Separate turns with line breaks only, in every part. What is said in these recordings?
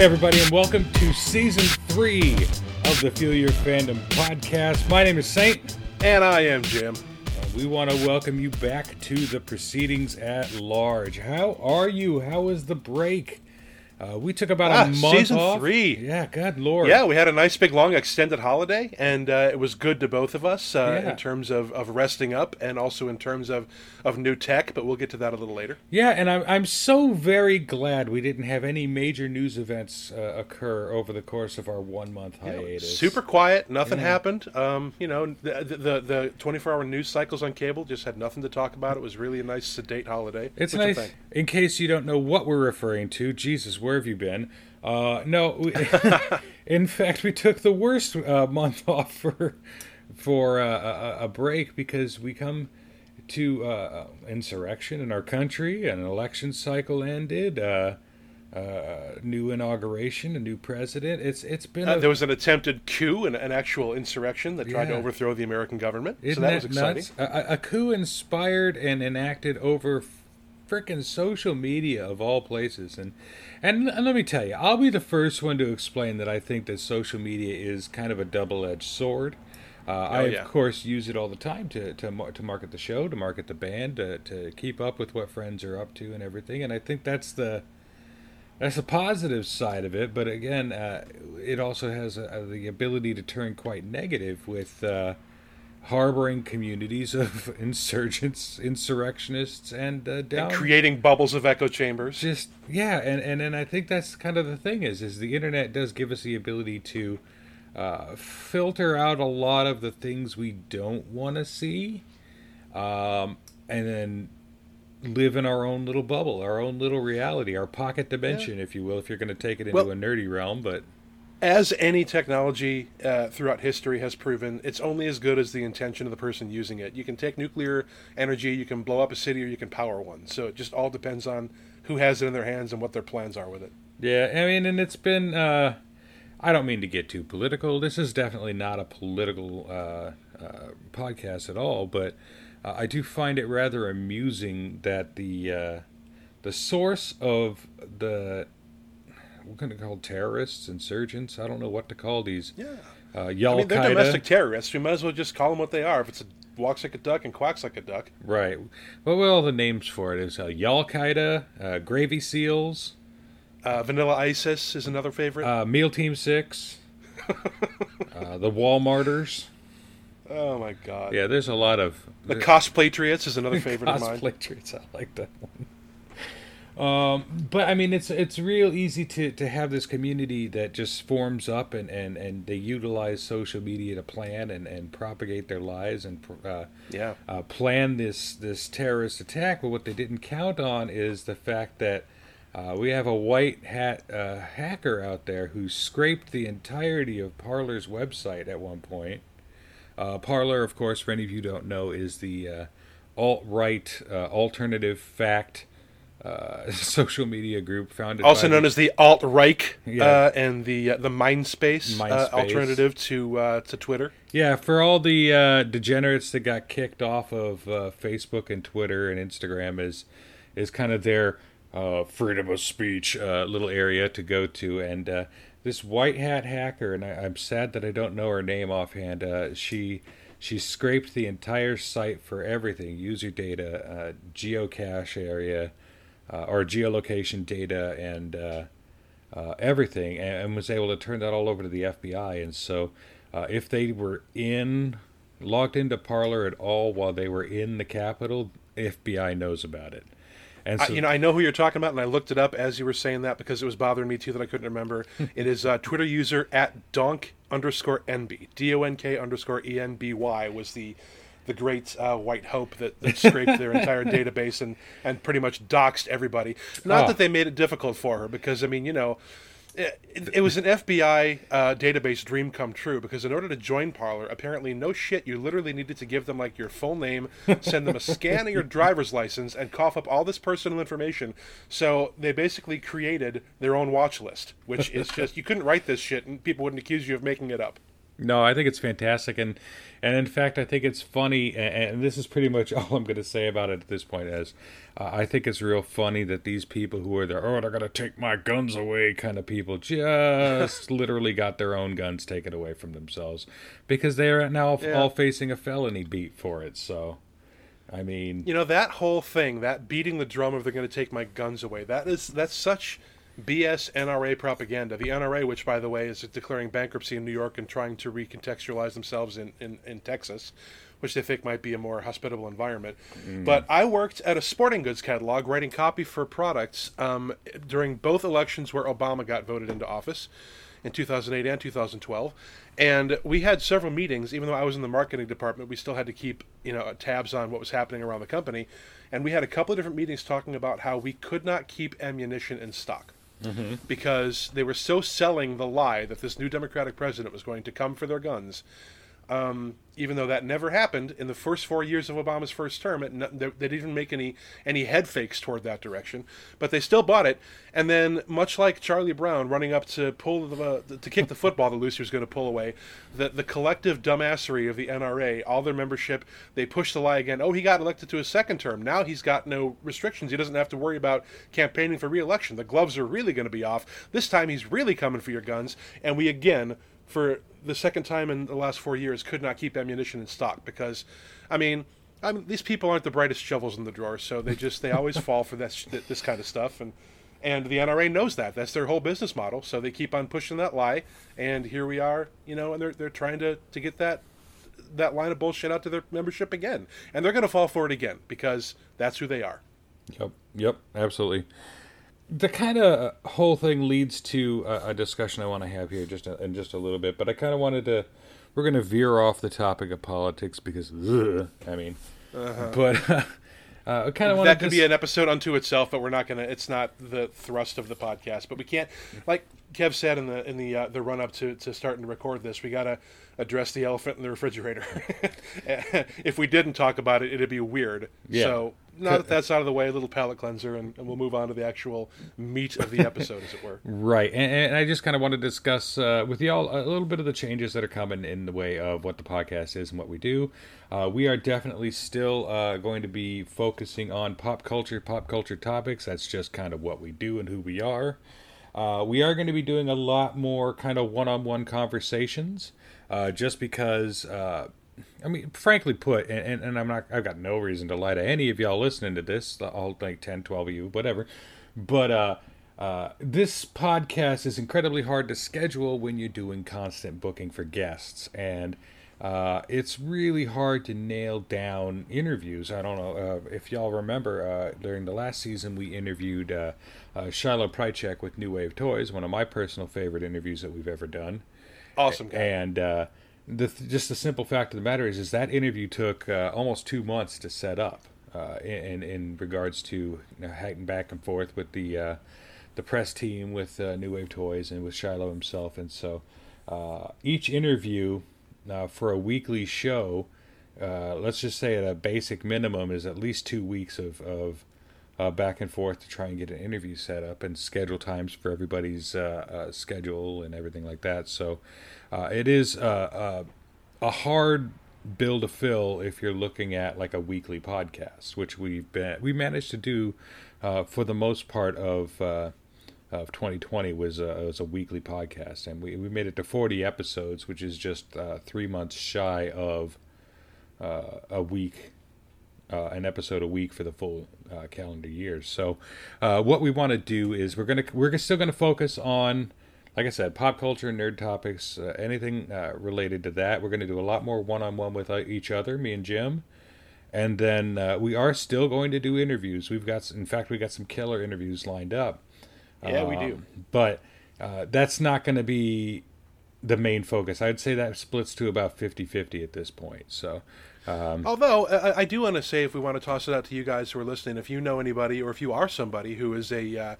Hi, everybody, and welcome to season three of the Feel Your Fandom podcast. My name is Saint,
And I am Jim.
and we want to welcome you back to the proceedings at large. How are you? How was the break? Uh, we took about
Ah,
a month
season
off.
three.
Yeah, God Lord.
Yeah, we had a nice big long extended holiday, and uh, it was good to both of us uh,
Yeah.
in terms of, of resting up and also in terms of, of new tech, but we'll get to that a little later.
Yeah, and I'm I'm so very glad we didn't have any major news events uh, occur over the course of our one month hiatus.
Super quiet, nothing happened. Um, you know, the the, the 24 hour news cycles on cable just had nothing to talk about. It was really a nice sedate holiday.
It's
What'd
nice. In case you don't know what we're referring to, Jesus, where have you been? Uh, no, we, in fact, we took the worst uh, month off for for uh, a, a break because we come to uh, insurrection in our country, an election cycle ended, uh, uh, new inauguration, a new president. It's it's been
Uh,
a,
there was an attempted coup, an, an actual insurrection that tried to overthrow the American government.
Isn't
so that, was exciting.
a- a coup inspired and enacted over frickin' social media of all places, and, and and let me tell you, I'll be the first one to explain that I think that social media is kind of a double-edged sword. Uh, I
Oh, yeah.
of course use it all the time to to, to market the show, to market the band, to, to keep up with what friends are up to and everything, and I think that's the that's the positive side of it, but again, uh, it also has uh, the ability to turn quite negative with uh, harboring communities of insurgents, insurrectionists, and uh, down.
And creating bubbles of echo chambers.
just yeah, and, and and I think that's kind of the thing is is the internet does give us the ability to uh, filter out a lot of the things we don't want to see, um, and then live in our own little bubble, our own little reality, our pocket dimension, if you will, if you're going to take it into
Well-
a nerdy realm. But
as any technology uh, throughout history has proven, it's only as good as the intention of the person using it. You can take nuclear energy, you can blow up a city, or you can power one. So it just all depends on who has it in their hands and what their plans are with it.
Yeah, I mean, and it's been. Uh, I don't mean to get too political. This is definitely not a political uh, uh, podcast at all, but uh, I do find it rather amusing that the uh, the source of the what can I call terrorists, insurgents? I don't know what to call these.
Yeah.
Uh,
I mean, they're domestic terrorists. We might as well just call them what they are. If it's a walks like a duck and quacks like a duck.
Right. Well, well, the names for it is uh, Y'all Qaeda, uh, Gravy Seals,
Uh, Vanilla ISIS is another favorite.
uh, Meal Team Six, uh, the Walmarters.
oh my god.
Yeah, there's a lot of
The Cosplatriots is another favorite of mine.
I like that one. Um, but I mean, it's it's real easy to, to have this community that just forms up and, and, and they utilize social media to plan and, and propagate their lies and uh,
Yeah.
uh, plan this this terrorist attack. But what they didn't count on is the fact that uh, we have a white hat uh, hacker out there who scraped the entirety of Parler's website at one point. Uh, Parler, of course, for any of you who don't know, is the uh, alt right uh, alternative fact uh, social media group founded
Also known
the-
as the alt Reich
Yeah.
uh, and the uh, the Mindspace, Uh,
Mindspace.
alternative to uh, to Twitter.
Yeah, for all the uh, degenerates that got kicked off of uh, Facebook and Twitter and Instagram is is kind of their uh, freedom of speech uh, little area to go to. And uh, this white hat hacker, and I, I'm sad that I don't know her name offhand. Uh, she she scraped the entire site for everything: user data, uh, geocache area, uh, or geolocation data, and uh, uh, everything and, and was able to turn that all over to the FBI. And so, uh, if they were in logged into Parler at all while they were in the Capitol, FBI knows about it. And
I,
so,
you know, I know who you're talking about, and I looked it up as you were saying that because it was bothering me too that I couldn't remember. it is uh, Twitter user at donk underscore enby d o n k underscore e n b y was the the great uh, white hope that, that scraped their entire database and and pretty much doxed everybody. Not
Oh.
that they made it difficult for her, because I mean, you know. It, it was an FBI uh, database dream come true because in order to join Parler, apparently no shit, you literally needed to give them like your full name, send them a scan of your driver's license, and cough up all this personal information. So they basically created their own watch list, which is just you couldn't write this shit and people wouldn't accuse you of making it up.
No, I think it's fantastic, and and in fact, I think it's funny, and, and this is pretty much all I'm going to say about it at this point. As uh, I think it's real funny that these people who are there, oh, they're going to take my guns away, kind of people, just literally got their own guns taken away from themselves because they are now yeah. all facing a felony beat for it. So, I mean,
you know that whole thing, that beating the drum of they're going to take my guns away. That is that's such BS NRA propaganda. The NRA, which by the way is declaring bankruptcy in New York and trying to recontextualize themselves in, in, in Texas, which they think might be a more hospitable environment. Mm. But I worked at a sporting goods catalog writing copy for products um, during both elections where Obama got voted into office in 2008 and 2012 and we had several meetings even though i was in the marketing department we still had to keep you know tabs on what was happening around the company and we had a couple of different meetings talking about how we could not keep ammunition in stock mm-hmm. because they were so selling the lie that this new Democratic president was going to come for their guns. Um, even though that never happened in the first four years of Obama's first term, it, they, they didn't even make any any head fakes toward that direction, but they still bought it. And then, much like Charlie Brown running up to pull the uh, to kick the football Lucy was going to pull away, the the collective dumbassery of the NRA, all their membership, they pushed the lie again. Oh, he got elected to a second term. Now he's got no restrictions. He doesn't have to worry about campaigning for reelection. The gloves are really going to be off. This time he's really coming for your guns. And we again for the second time in the last four years could not keep ammunition in stock because, I mean, I mean these people aren't the brightest shovels in the drawer, so they just they always fall for this this kind of stuff, and and the NRA knows that. That's their whole business model, so they keep on pushing that lie, and here we are, you know, and they're they're trying to to get that that line of bullshit out to their membership again, and they're going to fall for it again because that's who they are.
Yep, yep, absolutely the kind of whole thing leads to a, a discussion I want to have here just a, in just a little bit, but I kind of wanted to. We're going to veer off the topic of politics because, ugh, I mean, uh-huh. but uh, kind of
that could be an episode unto itself, but we're not going to. It's not the thrust of the podcast. But we can't, like Kev said in the in the uh, the run up to to starting to record this, we got to address the elephant in the refrigerator. if we didn't talk about it, it'd be weird. Yeah. So now that that's out of the way, a little palate cleanser, and, and, we'll move on to the actual meat of the episode, as it were.
Right, and, and I just kind of want to discuss uh, with y'all a little bit of the changes that are coming in the way of what the podcast is and what we do. Uh, we are definitely still uh, going to be focusing on pop culture, pop culture topics. That's just kind of what we do and who we are. Uh, we are going to be doing a lot more kind of one-on-one conversations, uh, just because uh, I mean, frankly put, and, and I'm not, I've got no reason to lie to any of y'all listening to this, all like 10, 12 of you, whatever. But uh, uh, this podcast is incredibly hard to schedule when you're doing constant booking for guests. And uh, it's really hard to nail down interviews. I don't know uh, if y'all remember uh, during the last season, we interviewed uh, uh, Shiloh Prychek with New Wave Toys, one of my personal favorite interviews that we've ever done.
Awesome guy.
And uh, the just the simple fact of the matter is, is that interview took uh, almost two months to set up. Uh, in in regards to you know, hacking back and forth with the uh, the press team, with uh, New Wave Toys, and with Shiloh himself, and so uh, each interview uh, for a weekly show, let's just say at a basic minimum, is at least two weeks of of back and forth to try and get an interview set up and schedule times for everybody's schedule and everything like that. So uh, it is uh, uh, a hard bill to fill if you're looking at like a weekly podcast, which we've been we managed to do uh, for the most part of uh, of 2020 was a, was a weekly podcast, and we, we made it to 40 episodes, which is just uh, three months shy of a week. An episode a week for the full calendar year. So, what we want to do is we're gonna we're still gonna focus on like I said, pop culture, nerd topics, uh, anything uh, related to that. We're going to do a lot more one on one with uh, each other, me and Jim. And then uh, we are still going to do interviews. We've got, in fact, we got some killer interviews lined up.
Yeah, we do.
But uh, that's not going to be the main focus. I'd say that splits to about 50 50 at this point. So. Um,
Although I, I do want to say, if we want to toss it out to you guys who are listening, if you know anybody or if you are somebody who is a uh,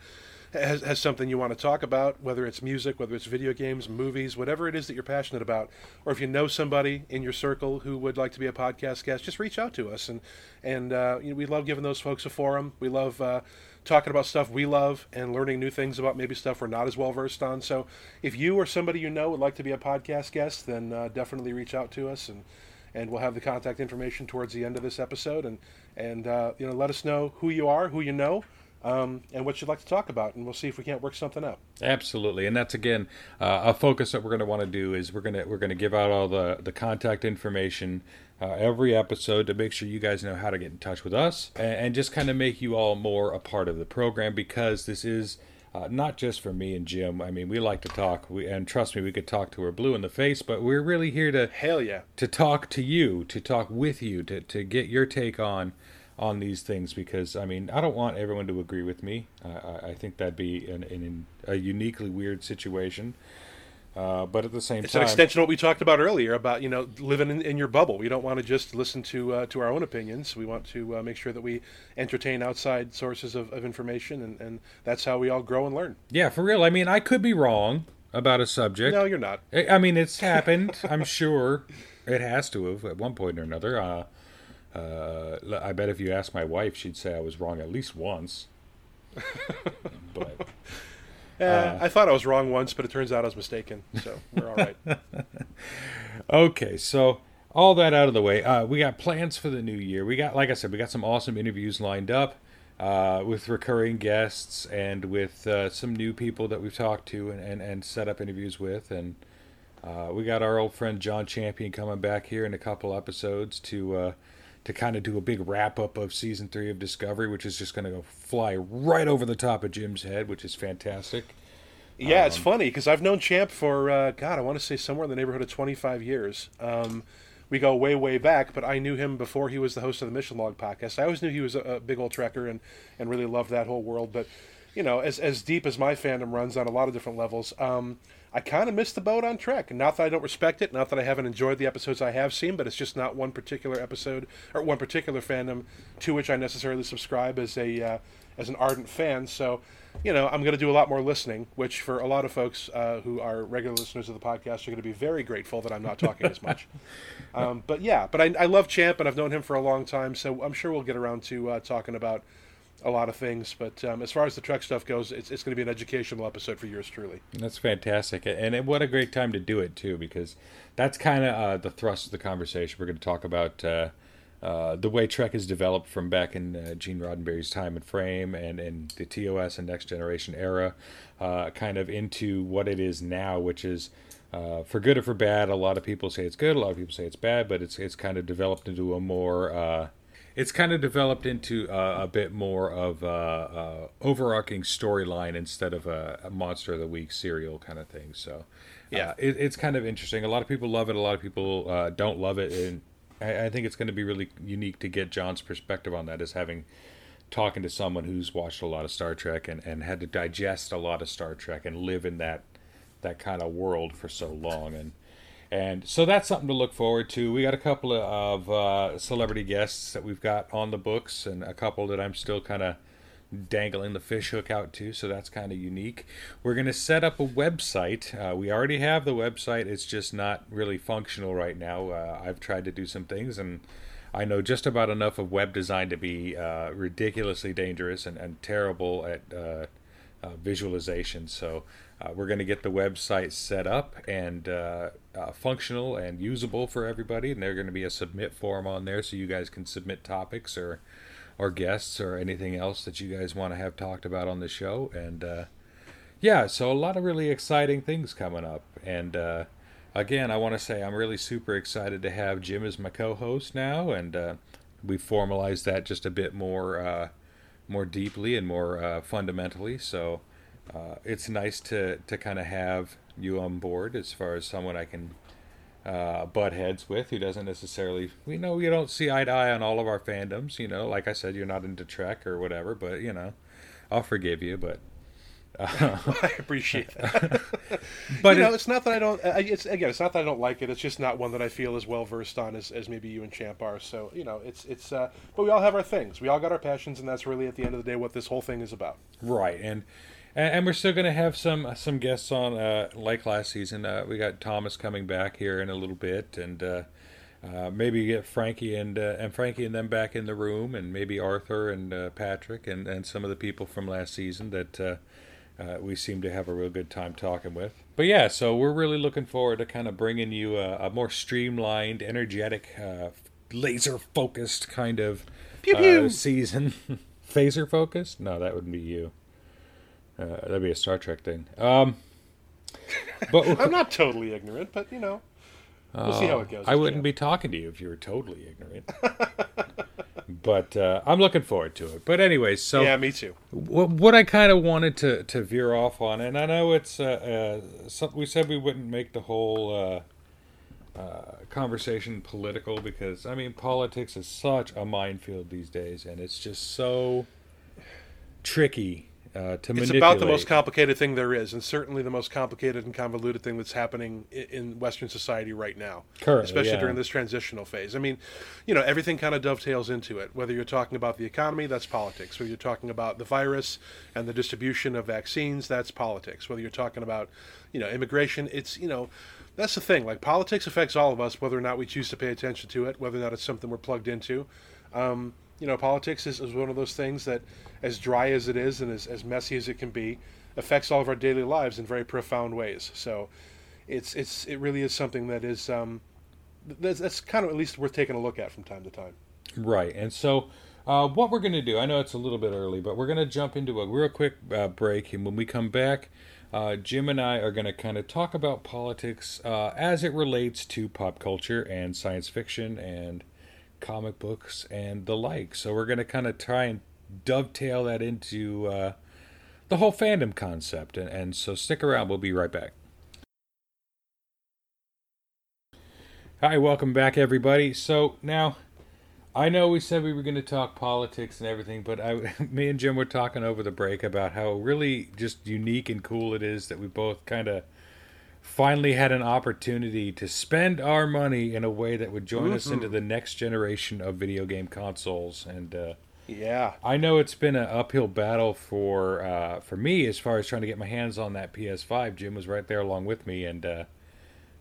has, has something you want to talk about, whether it's music, whether it's video games, movies, whatever it is that you're passionate about, or if you know somebody in your circle who would like to be a podcast guest, just reach out to us. And and uh, you know, we love giving those folks a forum. We love uh, talking about stuff we love and learning new things about maybe stuff we're not as well versed on. So if you or somebody you know would like to be a podcast guest, then uh, definitely reach out to us and and we'll have the contact information towards the end of this episode and and uh, you know let us know who you are, who you know um, and what you'd like to talk about, and we'll see if we can't work something out.
Absolutely, and that's again uh, a focus that we're going to want to do is we're going to we're going to give out all the the contact information uh, every episode to make sure you guys know how to get in touch with us and, and just kind of make you all more a part of the program because this is. Uh, not just for me and Jim. I mean, we like to talk, we, and trust me, we could talk to her blue in the face. But we're really here to
hell yeah
to talk to you, to talk with you, to to get your take on on these things because I mean I don't want everyone to agree with me. Uh, I think that'd be an, an, a uniquely weird situation. Uh, but at the same
it's
time,
it's an extension of what we talked about earlier about you know living in, in your bubble. We don't want to just listen to uh, to our own opinions. We want to uh, make sure that we entertain outside sources of, of information, and, and that's how we all grow and learn.
Yeah, for real. I mean, I could be wrong about a subject.
No, you're not.
I mean, it's happened. I'm sure it has to have at one point or another. Uh, uh, I bet if you ask my wife, she'd say I was wrong at least once.
but uh, I thought I was wrong once, but it turns out I was mistaken. So we're all right.
okay, so all that out of the way, uh, we got plans for the new year. We got, like I said, we got some awesome interviews lined up uh, with recurring guests and with uh, some new people that we've talked to and, and, and set up interviews with. And uh, we got our old friend John Champion coming back here in a couple episodes to uh, to kind of do a big wrap up of season three of Discovery, which is just going to go fly right over the top of Jim's head, which is fantastic.
Yeah, um, it's funny because I've known Champ for uh, God, I want to say somewhere in the neighborhood of 25 years. Um, we go way, way back, but I knew him before he was the host of the Mission Log podcast. I always knew he was a, a big old trekker and, and really loved that whole world. But you know, as as deep as my fandom runs on a lot of different levels, um, I kind of missed the boat on Trek. Not that I don't respect it, not that I haven't enjoyed the episodes I have seen, but it's just not one particular episode or one particular fandom to which I necessarily subscribe as a uh, as an ardent fan. So, you know, I'm going to do a lot more listening, which for a lot of folks uh, who are regular listeners of the podcast are going to be very grateful that I'm not talking as much. Um, but yeah, but I, I, love Champ and I've known him for a long time, so I'm sure we'll get around to uh, talking about a lot of things. But um, as far as the Trek stuff goes, it's, it's going to be an educational episode for yours truly.
That's fantastic, and what a great time to do it too, because that's kind of uh, the thrust of the conversation. We're going to talk about uh, uh, the way Trek has developed from back in uh, Gene Roddenberry's time and frame, and and the TOS and Next Generation era, uh, kind of into what it is now, which is. Uh, for good or for bad, a lot of people say it's good. A lot of people say it's bad, but it's it's kind of developed into a more it's kind of developed into uh, a bit more of a, a overarching storyline instead of a, a, monster of the week serial kind of thing. So, yeah, uh, it, it's kind of interesting. A lot of people love it. A lot of people uh, don't love it, and I, I think it's going to be really unique to get John's perspective on that. Is having talking to someone who's watched a lot of Star Trek and, and had to digest a lot of Star Trek and live in that that kind of world for so long and and so that's something to look forward to. We got a couple of uh, celebrity guests that we've got on the books, and a couple that I'm still kind of dangling the fish hook out to. So that's kind of unique. We're going to set up a website. Uh, we already have the website. It's just not really functional right now. Uh, I've tried to do some things, and I know just about enough of web design to be uh, ridiculously dangerous and, and terrible at uh, uh, visualization. So uh, we're going to get the website set up and uh, uh, functional and usable for everybody, and there's going to be a submit form on there so you guys can submit topics or or guests or anything else that you guys want to have talked about on the show. And uh, yeah, so a lot of really exciting things coming up. And uh, again, I want to say I'm really super excited to have Jim as my co-host now, and uh, we formalized that just a bit more more deeply and more fundamentally. So uh, it's nice to to kind of have you on board as far as someone I can uh, butt heads with who doesn't necessarily we know you don't see eye to eye on all of our fandoms you know like i said you're not into trek or whatever but you know i'll forgive you but
uh, I appreciate that. but you know, it, it's not that I don't. It's again, it's not that I don't like it. It's just not one that I feel as well versed on as, as maybe you and Champ are. So you know, it's it's. Uh, but we all have our things. We all got our passions, and that's really at the end of the day what this whole thing is about.
Right, and and, and we're still going to have some some guests on uh, like last season. Uh, we got Thomas coming back here in a little bit, and uh, uh, maybe get Frankie and uh, and Frankie and them back in the room, and maybe Arthur and uh, Patrick and, and some of the people from last season that uh, uh, we seem to have a real good time talking with. But yeah, so we're really looking forward to kind of bringing you a, a more streamlined, energetic, uh, laser focused kind of
Pew, pew.
season. Phaser focused? No, that wouldn't be you. That'd be a Star Trek thing. Um, but
I'm not totally ignorant, but you know. We'll see how it goes.
I wouldn't be talking to you if you were totally ignorant. but uh, I'm looking forward to it. But anyway, so
Yeah, me too.
what, what I kind of wanted to, to veer off on, and I know it's uh, uh, some, we said we wouldn't make the whole uh, uh, conversation political because I mean politics is such a minefield these days, and it's just so tricky uh, to
It's
manipulate.
about the most complicated thing there is, and certainly the most complicated and convoluted thing that's happening i- in Western society right now.
Currently,
especially
yeah.
during this transitional phase. I mean, you know, everything kind of dovetails into it. Whether you're talking about the economy, that's politics. Whether you're talking about the virus and the distribution of vaccines, that's politics. Whether you're talking about, you know, immigration, it's you know. That's the thing. Like politics affects all of us, whether or not we choose to pay attention to it, whether or not it's something we're plugged into. Um, you know, politics is, is one of those things that, as dry as it is and as, as messy as it can be, affects all of our daily lives in very profound ways. So, it's it's it really is something that is um, that's, that's kind of at least worth taking a look at from time to time.
Right. And so, uh, what we're going to do, I know it's a little bit early, but we're going to jump into a real quick uh, break. And when we come back, uh, Jim and I are going to kind of talk about politics uh, as it relates to pop culture and science fiction and comic books and the like. So, we're going to kind of try and dovetail that into uh, the whole fandom concept. And, and so, stick around. We'll be right back. Hi, welcome back, everybody. So, now. I know we said we were going to talk politics and everything, but I, me and Jim were talking over the break about how really just unique and cool it is that we both kind of finally had an opportunity to spend our money in a way that would join us into the next generation of video game consoles. And uh,
Yeah,
I know it's been an uphill battle for uh, for me as far as trying to get my hands on that PS5. Jim was right there along with me, and uh,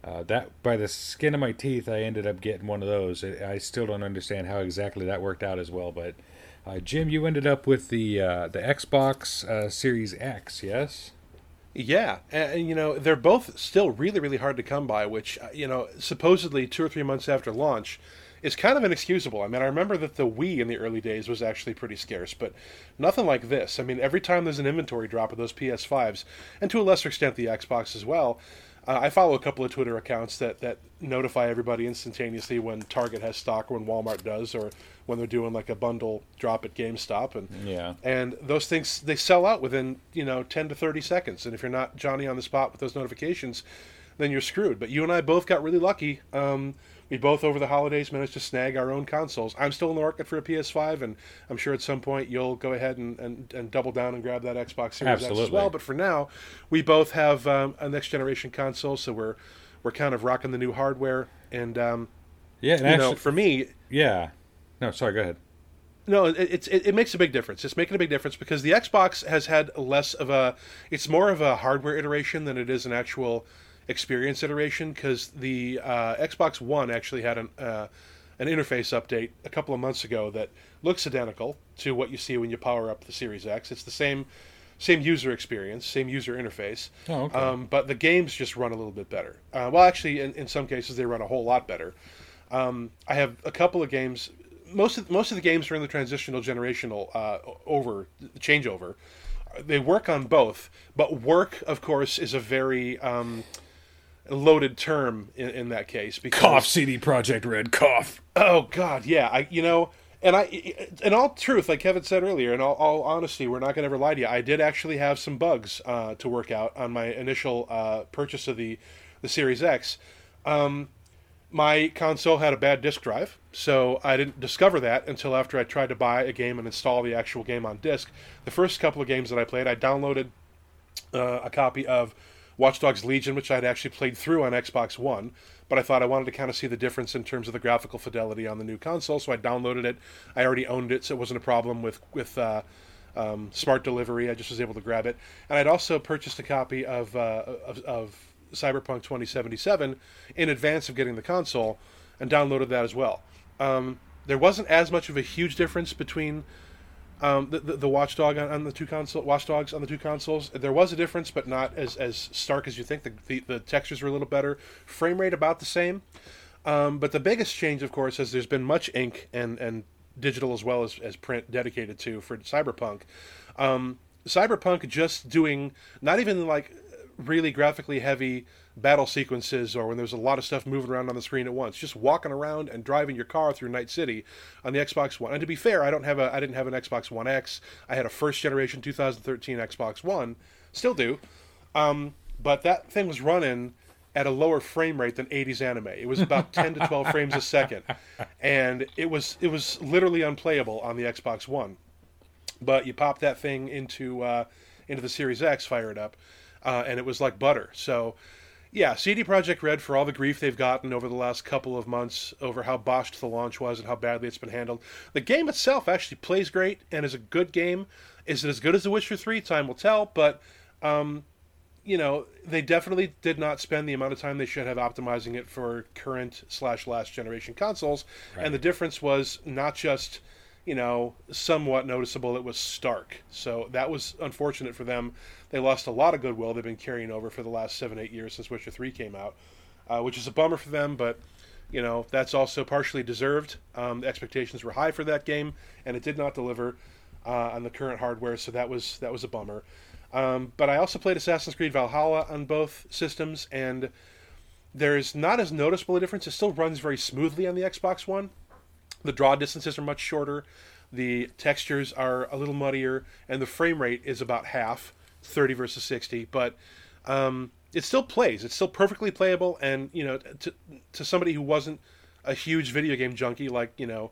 uh, that by the skin of my teeth, I ended up getting one of those. I I still don't understand how exactly that worked out as well, but uh, Jim, you ended up with the uh, the Xbox uh, Series X, yes?
Yeah, and, you know they're both still really really hard to come by. Which uh, you know supposedly two or three months after launch is kind of inexcusable. I mean, I remember that the Wii in the early days was actually pretty scarce, but nothing like this. I mean, every time there's an inventory drop of those PS5s, and to a lesser extent the Xbox as well. Uh, I follow a couple of Twitter accounts that, that notify everybody instantaneously when Target has stock or when Walmart does, or when they're doing like a bundle drop at GameStop, and
Yeah.
and those things they sell out within you know 10 to 30 seconds and if you're not johnny on the spot with those notifications then you're screwed but you and i both got really lucky um, we both over the holidays managed to snag our own consoles i'm still in the market for a ps5 and i'm sure at some point you'll go ahead and, and, and double down and grab that xbox series x as well but for now we both have um, a next generation console so we're we're kind of rocking the new hardware and um,
Yeah, and actually,
know for me
yeah. No, sorry, go ahead.
no, it, it's it, it makes a big difference. It's making a big difference because the Xbox has had less of a. It's more of a hardware iteration than it is an actual experience iteration. Because the uh, Xbox One actually had an uh, an interface update a couple of months ago that looks identical to what you see when you power up the Series X. It's the same same user experience, same user interface.
Oh, okay.
Um, but the games just run a little bit better. Uh, well, actually, in, in some cases, they run a whole lot better. Um, I have a couple of games. Most of most of the games are in the transitional generational uh, over changeover. They work on both, but work, of course, is a very um, loaded term in, in that case. Because,
Cough, CD Projekt Red, cough.
Oh God, yeah. I you know, and I, in all truth, like Kevin said earlier, in all, all honesty, we're not going to ever lie to you. I did actually have some bugs uh, to work out on my initial uh, purchase of the the Series X. Um, my console had a bad disk drive, so I didn't discover that until after I tried to buy a game and install the actual game on disk. The first couple of games that I played, I downloaded uh, a copy of Watch Dogs Legion, which I'd actually played through on Xbox One, but I thought I wanted to kind of see the difference in terms of the graphical fidelity on the new console, so I downloaded it. I already owned it, so it wasn't a problem with with uh, um, smart delivery. I just was able to grab it, and I'd also purchased a copy of uh, of, of Cyberpunk 2077 in advance of getting the console, and downloaded that as well. Um, there wasn't as much of a huge difference between um, the, the, the Watchdog on, on, the two console Watch Dogs on the two consoles. There was a difference, but not as, as stark as you think. The, the, the textures were a little better, frame rate about the same. Um, but the biggest change, of course, is there's been much ink and, and digital as well as, as print dedicated to for Cyberpunk. Um, Cyberpunk just doing not even like really graphically heavy battle sequences or when there's a lot of stuff moving around on the screen at once. Just walking around and driving your car through Night City on the Xbox One. And to be fair, I don't have a I didn't have an Xbox One X. I had a first generation 2013 Xbox One. Still do. Um, but that thing was running at a lower frame rate than 80s anime. It was about 10 to 12 frames a second, and it was it was literally unplayable on the Xbox One. But you pop that thing into uh, into the Series X, fire it up, uh, and it was like butter. So yeah, CD Projekt Red for all the grief they've gotten over the last couple of months over how botched the launch was and how badly it's been handled. The game itself actually plays great and is a good game. Is it as good as The Witcher 3? Time will tell, but um, you know, they definitely did not spend the amount of time they should have optimizing it for current slash last generation consoles. Right. And the difference was not just, you know, somewhat noticeable, it was stark. So that was unfortunate for them they lost a lot of goodwill they've been carrying over for the last seven, eight years since Witcher 3 came out, uh, which is a bummer for them, but you know that's also partially deserved. Um, expectations were high for that game, and it did not deliver uh, on the current hardware, so that was that was a bummer. Um, but I also played Assassin's Creed Valhalla on both systems, and there's not as noticeable a difference. It still runs very smoothly on the Xbox One. The draw distances are much shorter, the textures are a little muddier, and the frame rate is about half. 30 versus 60, but um, it still plays. It's still perfectly playable, and you know, to to somebody who wasn't a huge video game junkie like you know,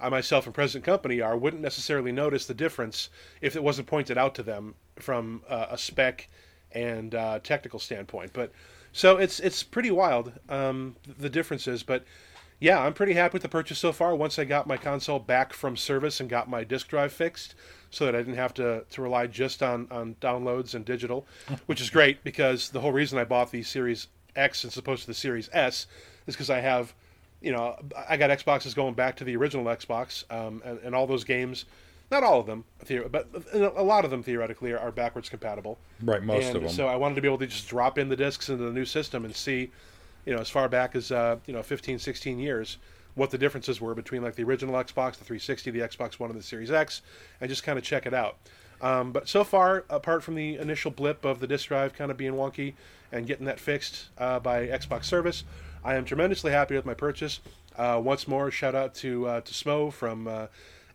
I myself and Present Company are, wouldn't necessarily notice the difference if it wasn't pointed out to them from uh, a spec and uh, technical standpoint. But so it's it's pretty wild um, the differences, but yeah, I'm pretty happy with the purchase so far. Once I got my console back from service and got my disk drive fixed, so that I didn't have to, to rely just on, on downloads and digital, which is great because the whole reason I bought the Series X as opposed to the Series S is because I have, you know, I got Xboxes going back to the original Xbox, um, and, and all those games, not all of them, but a lot of them theoretically are, are backwards compatible.
Right, most
and
of them.
So I wanted to be able to just drop in the discs into the new system and see, you know, as far back as uh, you know, 15, 16 years what the differences were between like the original Xbox, the 360, the Xbox One, and the Series X, and just kind of check it out. Um, but so far, apart from the initial blip of the disk drive kind of being wonky and getting that fixed uh, by Xbox service, I am tremendously happy with my purchase. Uh, once more, shout out to uh, to Smo from uh,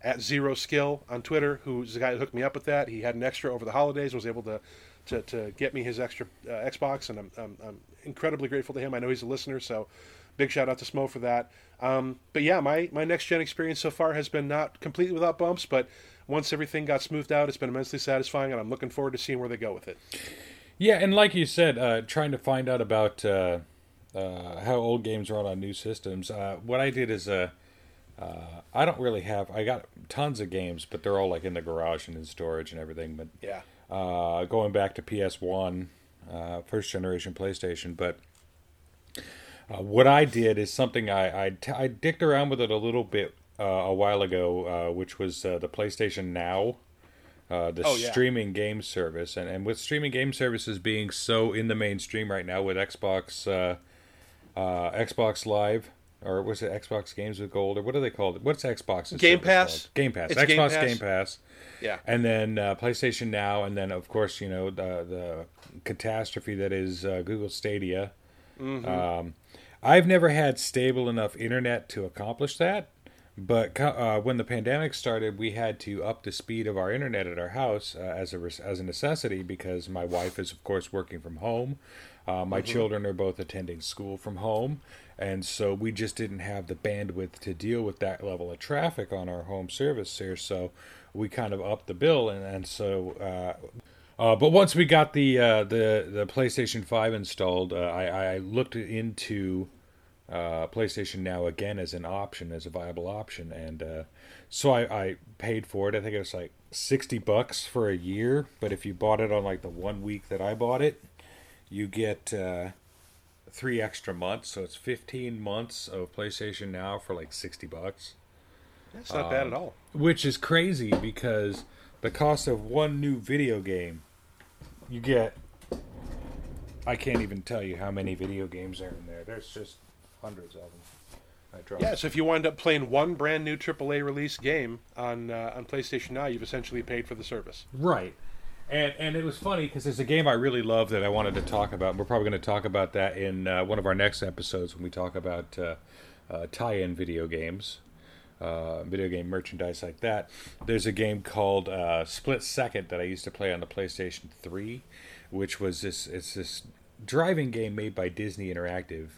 at Zero Skill on Twitter, who's the guy that hooked me up with that. He had an extra over the holidays, and was able to to, to get me his extra uh, Xbox, and I'm, I'm, I'm incredibly grateful to him. I know he's a listener, so big shout out to Smo for that. Um, but yeah, my, my next gen experience so far has been not completely without bumps, but once everything got smoothed out, it's been immensely satisfying, and I'm looking forward to seeing where they go with it.
Yeah, and like you said, uh, trying to find out about uh, uh, how old games run on new systems. Uh, what I did is, uh, uh, I don't really have. I got tons of games, but they're all like in the garage and in storage and everything. But
yeah,
going back to PS One, first generation PlayStation, but uh, what I did is something I, I, t- I dicked around with it a little bit uh, a while ago, uh, which was uh, the PlayStation Now, uh, the oh, yeah. streaming game service. And, and with streaming game services being so in the mainstream right now with Xbox uh, Xbox Live, or was it Xbox Games with Gold, or what do they call it? What's Xbox?
Game Pass.
Called? Game Pass.
It's
Xbox
Game Pass.
Game Pass.
Yeah.
And then PlayStation Now, and then of course you know the the catastrophe that is Google Stadia. Mm-hmm. Um, I've never had stable enough internet to accomplish that. But uh, when the pandemic started, we had to up the speed of our internet at our house uh, as a as a necessity because my wife is, of course, working from home. Uh, my mm-hmm. children are both attending school from home, and so we just didn't have the bandwidth to deal with that level of traffic on our home service here. So we kind of upped the bill, and and so uh, but once we got the uh, the the PlayStation Five installed, uh, I, I looked into uh, PlayStation Now again as an option, as a viable option, and uh, so I, I paid for it. I think it was like sixty bucks for a year, but if you bought it on like the one week that I bought it, you get uh, three extra months, so it's fifteen months of PlayStation Now for like sixty bucks.
That's not um, bad at all.
Which is crazy because the cost of one new video game, you get. I can't even tell you how many video games are in there. There's just hundreds of them.
I Yeah, so if you wind up playing one brand new AAA release game on uh, on PlayStation Now, you've essentially paid for the service.
Right. And and it was funny because there's a game I really love that I wanted to talk about. We're probably going to talk about that in uh, one of our next episodes when we talk about uh, uh, tie-in video games, uh, video game merchandise like that. There's a game called uh, Split Second that I used to play on the PlayStation 3, which was this it's this driving game made by Disney Interactive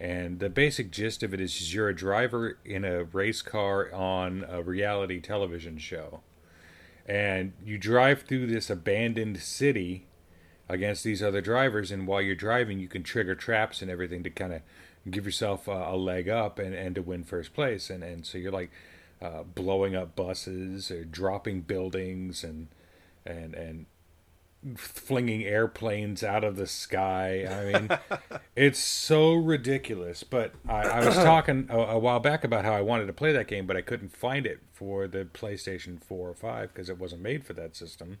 and the basic gist of it is you're a driver in a race car on a reality television show. And you drive through this abandoned city against these other drivers. And while you're driving, you can trigger traps and everything to kind of give yourself a, a, leg up and, and to win first place. And, and so you're like uh, blowing up buses or dropping buildings and, and, and flinging airplanes out of the sky. I mean, it's so ridiculous. But I, I was talking a, a, while back about how I wanted to play that game, but I couldn't find it for the PlayStation 4 or 5 because it wasn't made for that system.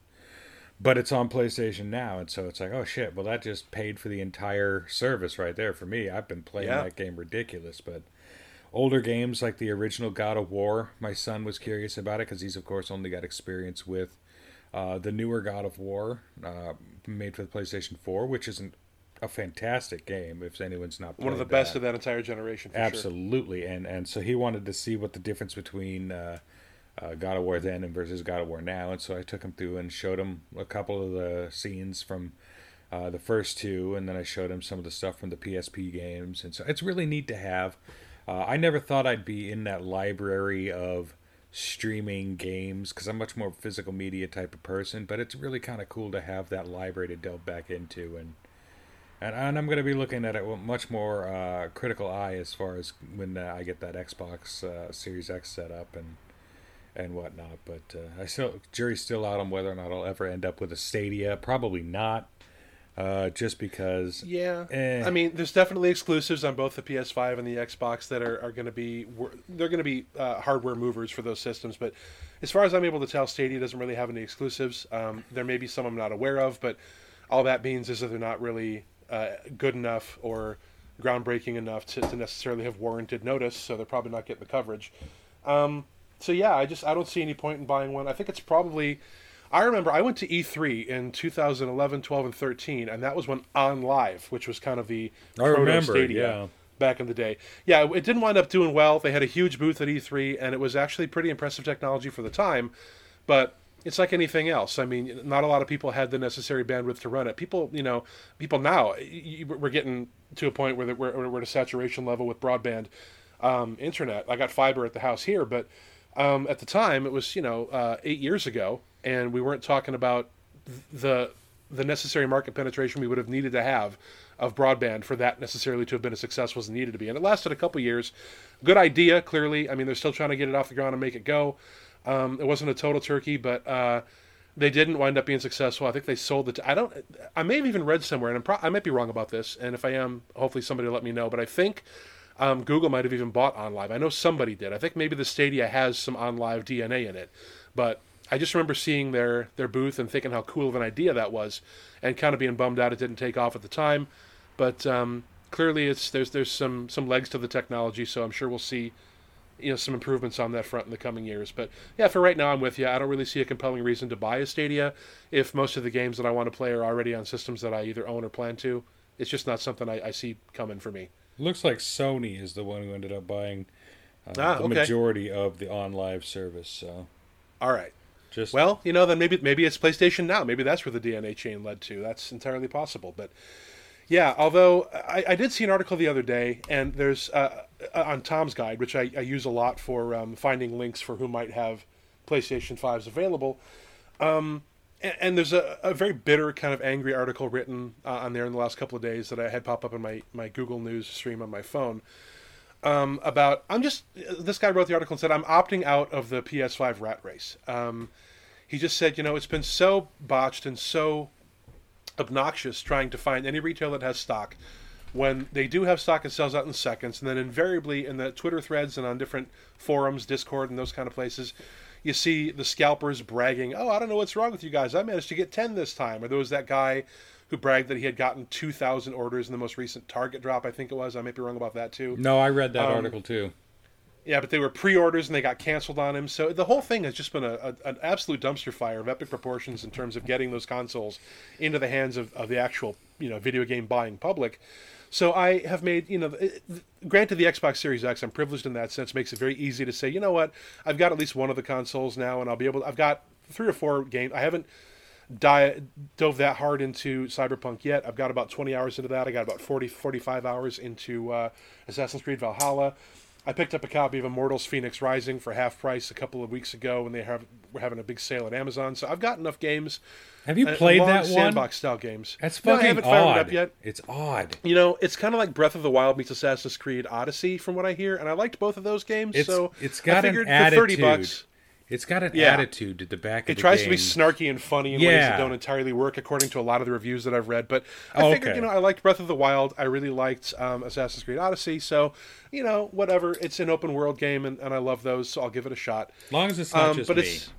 But it's on PlayStation now, and so it's like, oh shit! Well, that just paid for the entire service right there for me. I've been playing yeah. that game ridiculous, but older games like the original God of War, my son was curious about it because he's of course only got experience with uh, the newer God of War, uh, made for the PlayStation 4, which isn't a fantastic game if anyone's not
one of the best of that entire generation.
Absolutely,
sure.
and and so he wanted to see what the difference between uh, uh, God of War then and versus God of War now, and so I took him through and showed him a couple of the scenes from uh, the first two, and then I showed him some of the stuff from the PSP games, and so it's really neat to have. Uh, I never thought I'd be in that library of streaming games because I'm much more physical media type of person. But it's really kind of cool to have that library to delve back into, and and, and I'm going to be looking at it with much more uh, critical eye as far as when uh, I get that Xbox uh, Series X set up and and whatnot. But uh, I still jury's still out on whether or not I'll ever end up with a Stadia. Probably not. Uh, just because.
Yeah, eh. I mean, there's definitely exclusives on both the PS5 and the Xbox that are, are going to be they're going to be uh, hardware movers for those systems. But as far as I'm able to tell, Stadia doesn't really have any exclusives. Um, there may be some I'm not aware of, but all that means is that they're not really uh, good enough or groundbreaking enough to, to, necessarily have warranted notice. So they're probably not getting the coverage. Um, so yeah, I just I don't see any point in buying one. I think it's probably I remember I went to E3 in 2011, 12, and 13, and that was when OnLive, which was kind of the
I remember, Stadia yeah.
back in the day. Yeah, it didn't wind up doing well. They had a huge booth at E3, and it was actually pretty impressive technology for the time. But it's like anything else. I mean, not a lot of people had the necessary bandwidth to run it. People, you know, people now we're getting to a point where we're, we're at a saturation level with broadband um, internet. I got fiber at the house here, but um, at the time it was you know uh, eight years ago and we weren't talking about the the necessary market penetration we would have needed to have of broadband for that necessarily to have been a success was needed to be. And it lasted a couple years. Good idea, clearly. I mean, they're still trying to get it off the ground and make it go. Um, it wasn't a total turkey, but uh, they didn't wind up being successful. I think they sold it. I don't. I may have even read somewhere, and pro- i might be wrong about this. And if I am, hopefully somebody will let me know. But I think um, Google might have even bought OnLive. I know somebody did. I think maybe the Stadia has some OnLive DNA in it, but I just remember seeing their their booth and thinking how cool of an idea that was, and kind of being bummed out it didn't take off at the time. But um, clearly, it's there's there's some some legs to the technology, so I'm sure we'll see you know some improvements on that front in the coming years. But yeah, for right now, I'm with you. I don't really see a compelling reason to buy a Stadia if most of the games that I want to play are already on systems that I either own or plan to. It's just not something I, I see coming for me.
Looks like Sony is the one who ended up buying uh, ah, the okay. majority of the OnLive service. So,
all right. Just well, you know, then maybe maybe it's PlayStation now. Maybe that's where the DNA chain led to. That's entirely possible. But yeah, although I, I did see an article the other day, and there's uh, uh, on Tom's Guide, which I, I use a lot for um, finding links for who might have PlayStation fives available. Um, and, and there's a, a very bitter kind of angry article written uh, on there in the last couple of days that I had pop up in my my Google News stream on my phone. Um, about I'm just this guy wrote the article and said I'm opting out of the PS5 rat race. Um, he just said, you know, it's been so botched and so obnoxious trying to find any retail that has stock when they do have stock it sells out in seconds and then invariably in the twitter threads and on different forums discord and those kind of places you see the scalpers bragging oh i don't know what's wrong with you guys i managed to get 10 this time or there was that guy who bragged that he had gotten 2000 orders in the most recent target drop i think it was i may be wrong about that too
No, I read that
Um,
article too.
yeah, but they were pre-orders and they got canceled on him. So the whole thing has just been a, a, an absolute dumpster fire of epic proportions in terms of getting those consoles into the hands of, of the actual you know video game buying public. So I have made you know, granted the Xbox Series X, I'm privileged in that sense, makes it very easy to say, you know what, I've got at least one of the consoles now, and I'll be able. To, I've got three or four games. I haven't di- dove that hard into Cyberpunk yet. I've got about 20 hours into that. I got about 40, 45 hours into uh, Assassin's Creed Valhalla. I picked up a copy of Immortals Fenyx Rising for half price a couple of weeks ago when they have were having a big sale at Amazon. So I've got enough games.
Have you
uh,
played that one?
sandbox style games?
That's fucking No,
I haven't fired it up yet.
It's odd.
You know, it's kind of like Breath of the Wild meets Assassin's Creed Odyssey, from what I hear, and I liked both of those games.
It's
so
it's got
I
an
figured
attitude.
for thirty bucks,
It's got an
Yeah.
attitude at the back of
it tries to be snarky and funny in ways that don't entirely work, according to a lot of the reviews that I've read. But I
Oh,
figured,
okay.
you know, I liked Breath of the Wild. I really liked um, Assassin's Creed Odyssey. So, you know, whatever. It's an open world game, and, and I love those, so I'll give it a shot.
As long as it's not
Um,
just
but
me.
it's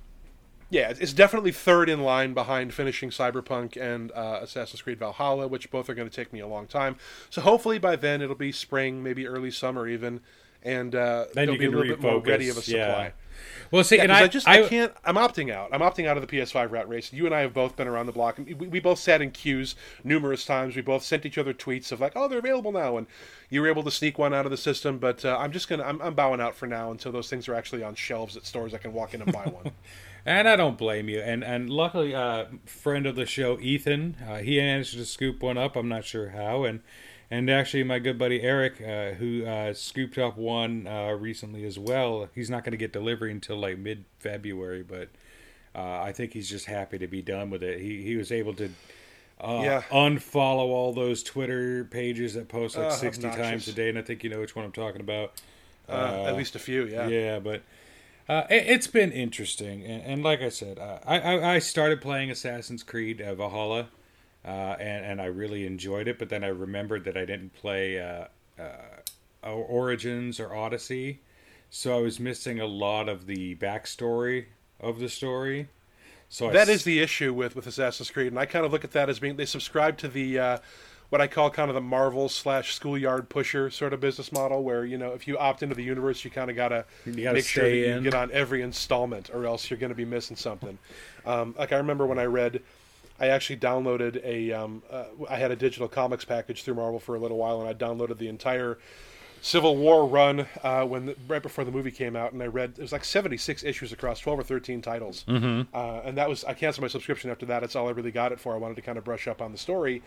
yeah, it's definitely third in line behind finishing Cyberpunk and uh, Assassin's Creed Valhalla, which both are going to take me a long time. So hopefully by then it'll be spring, maybe early summer even, and uh,
Then you
be a little bit more ready of a supply.
yeah. Well, see,
Yeah,
and I,
I, just I, can't. I'm opting out. I'm opting out of the PS5 rat race. You and I have both been around the block. We, we both sat in queues numerous times. We both sent each other tweets of like, "Oh, they're available now," and you were able to sneak one out of the system. But uh, I'm just gonna. I'm, I'm bowing out for now until those things are actually on shelves at stores. I can walk in and buy one.
And I don't blame you. And and luckily, uh, friend of the show, Ethan, uh, he managed to scoop one up. I'm not sure how. And and actually, my good buddy Eric, uh, who uh, scooped up one uh, recently as well. He's not going to get delivery until like mid February, but uh, I think he's just happy to be done with it. He he was able to. Uh,
Yeah.
Unfollow all those Twitter pages that post like
Uh,
60 times a day, and I think you know which one I'm talking about.
Uh, at least a few, yeah.
Yeah, but uh, it, it's been interesting, and, and like I said, uh, I, I I started playing Assassin's Creed uh, Valhalla, uh, and and I really enjoyed it. But then I remembered that I didn't play uh, uh, Origins or Odyssey, so I was missing a lot of the backstory of the story. So I
That
s-
is the issue with, with Assassin's Creed, and I kind of look at that as being they subscribe to the uh, what I call kind of the Marvel slash schoolyard pusher sort of business model, where you know if you opt into the universe, you kind of gotta,
You gotta
make sure that you get on every installment, or else you're going to be missing something. Um, like I remember when I read. I actually downloaded a. Um, uh, I had a digital comics package through Marvel for a little while, and I downloaded the entire Civil War run uh, when the, right before the movie came out, and I read it was like seventy six issues across twelve or thirteen titles, mm-hmm. uh, and that was I canceled my subscription after that. That's all I really got it for. I wanted to kind of brush up on the story,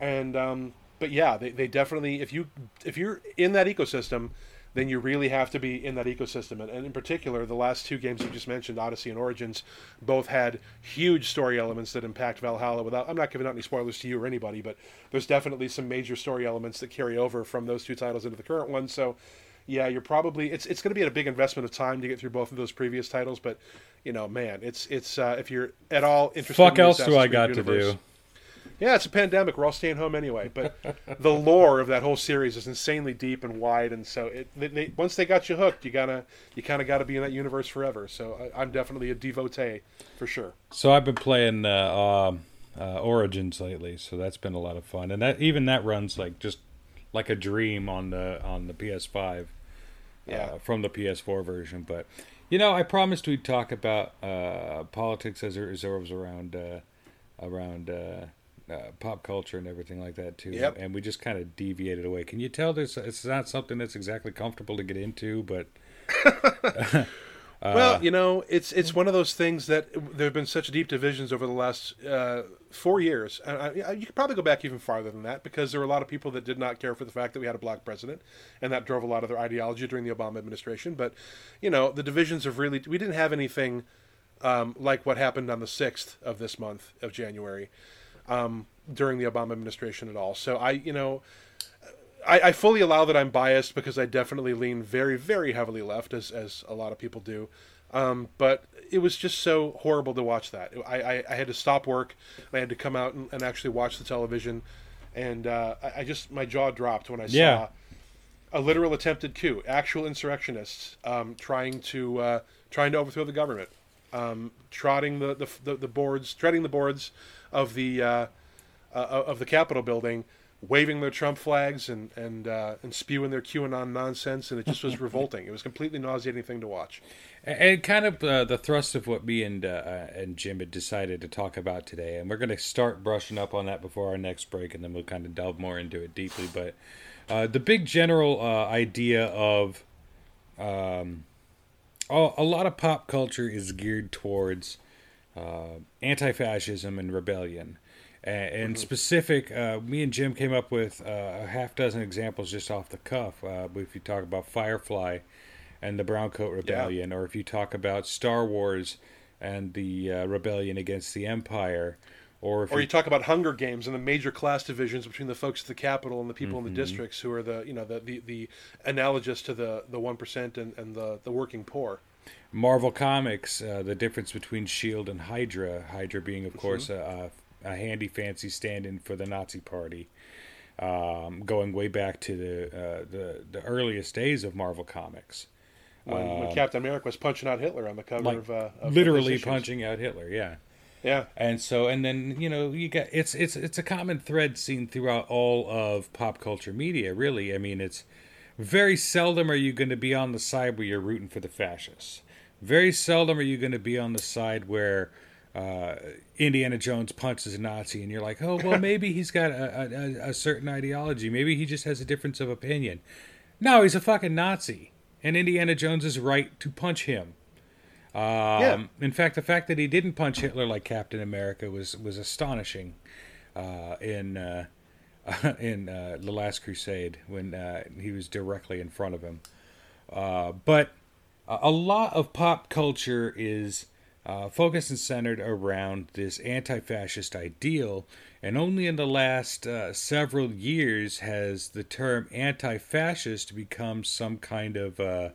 and um, but yeah, they, they definitely if you if you're in that ecosystem, then you really have to be in that ecosystem, and, and in particular, the last two games you just mentioned, Odyssey and Origins, both had huge story elements that impact Valhalla. Without I'm not giving out any spoilers to you or anybody, but there's definitely some major story elements that carry over from those two titles into the current one. So, yeah, you're probably it's it's going to be a big investment of time to get through both of those previous titles, but you know, man, it's it's uh, if you're at all interested.
fuck
in the
else do I got to do?
Yeah, it's a pandemic. We're all staying home anyway. But the lore of that whole series is insanely deep and wide, and so it, they, they, once they got you hooked, you gotta you kind of got to be in that universe forever. So I, I'm definitely a devotee for sure.
So I've been playing uh, um, uh, Origins lately, so that's been a lot of fun, and that even that runs like just like a dream on the on the PS5
Yeah.
uh, from the PS4 version. But you know, I promised we'd talk about uh, politics as it revolves around uh, around uh, uh, pop culture and everything like that too.
Yep.
And we just kind of deviated away. Can you tell this? It's not something that's exactly comfortable to get into, but
well, you know, it's it's one of those things that there have been such deep divisions over the last uh, four years, and I, I- you could probably go back even farther than that because there were a lot of people that did not care for the fact that we had a black president, and that drove a lot of their ideology during the Obama administration. But you know, the divisions have really we didn't have anything um, like what happened on the sixth of this month of January um, during the Obama administration at all. So I, you know, I, I, fully allow that I'm biased because I definitely lean very, very heavily left, as as a lot of people do. Um, but it was just so horrible to watch that. I, I, I had to stop work. I had to come out and, and actually watch the television, and uh, I, I, just my jaw dropped when I yeah. saw a literal attempted coup, actual insurrectionists um, trying to uh, trying to overthrow the government, um, trotting the, the, the the boards, treading the boards of the uh, uh of the Capitol building waving their Trump flags and and uh, and spewing their QAnon nonsense, and it just was revolting. It was completely nauseating thing to watch.
And kind of uh, the thrust of what me and uh, uh, and Jim had decided to talk about today, and we're going to start brushing up on that before our next break, and then we'll kind of delve more into it deeply. But uh, the big general uh, idea of um, a lot of pop culture is geared towards anti-fascism and rebellion and, and mm-hmm. specific, uh, me and Jim came up with uh, a half dozen examples just off the cuff. Uh, if you talk about Firefly and the Browncoat Rebellion, yeah. or if you talk about Star Wars and the uh, rebellion against the Empire, or
or you, you, talk about Hunger Games and the major class divisions between the folks at the capital and the people mm-hmm. in the mm-hmm. districts who are the you know the the, the analogous to the the one percent and, and the the working poor.
Marvel Comics, uh, the difference between Shield and Hydra. Hydra being, of mm-hmm. course, a, a handy fancy stand-in for the Nazi Party, um, going way back to the, uh, the the earliest days of Marvel Comics.
When, um, when, Captain America was punching out Hitler on the cover like, of, uh, of
literally punching out Hitler, yeah.
Yeah.
And so and then, you know, you got it's it's it's a common thread seen throughout all of pop culture media, really. I mean, it's very seldom are you going to be on the side where you're rooting for the fascists. Very seldom are you going to be on the side where uh, Indiana Jones punches a Nazi, and you're like, oh well, maybe he's got a, a, a, certain ideology. Maybe he just has a difference of opinion. No, he's a fucking Nazi, and Indiana Jones is right to punch him. Um, yeah. In fact, the fact that he didn't punch Hitler like Captain America was was astonishing. Uh, in uh, in uh, the Last Crusade, when uh, he was directly in front of him, uh, a lot of pop culture is uh, focused and centered around this anti fascist ideal. And only in the last uh, several years has the term anti fascist become some kind of uh,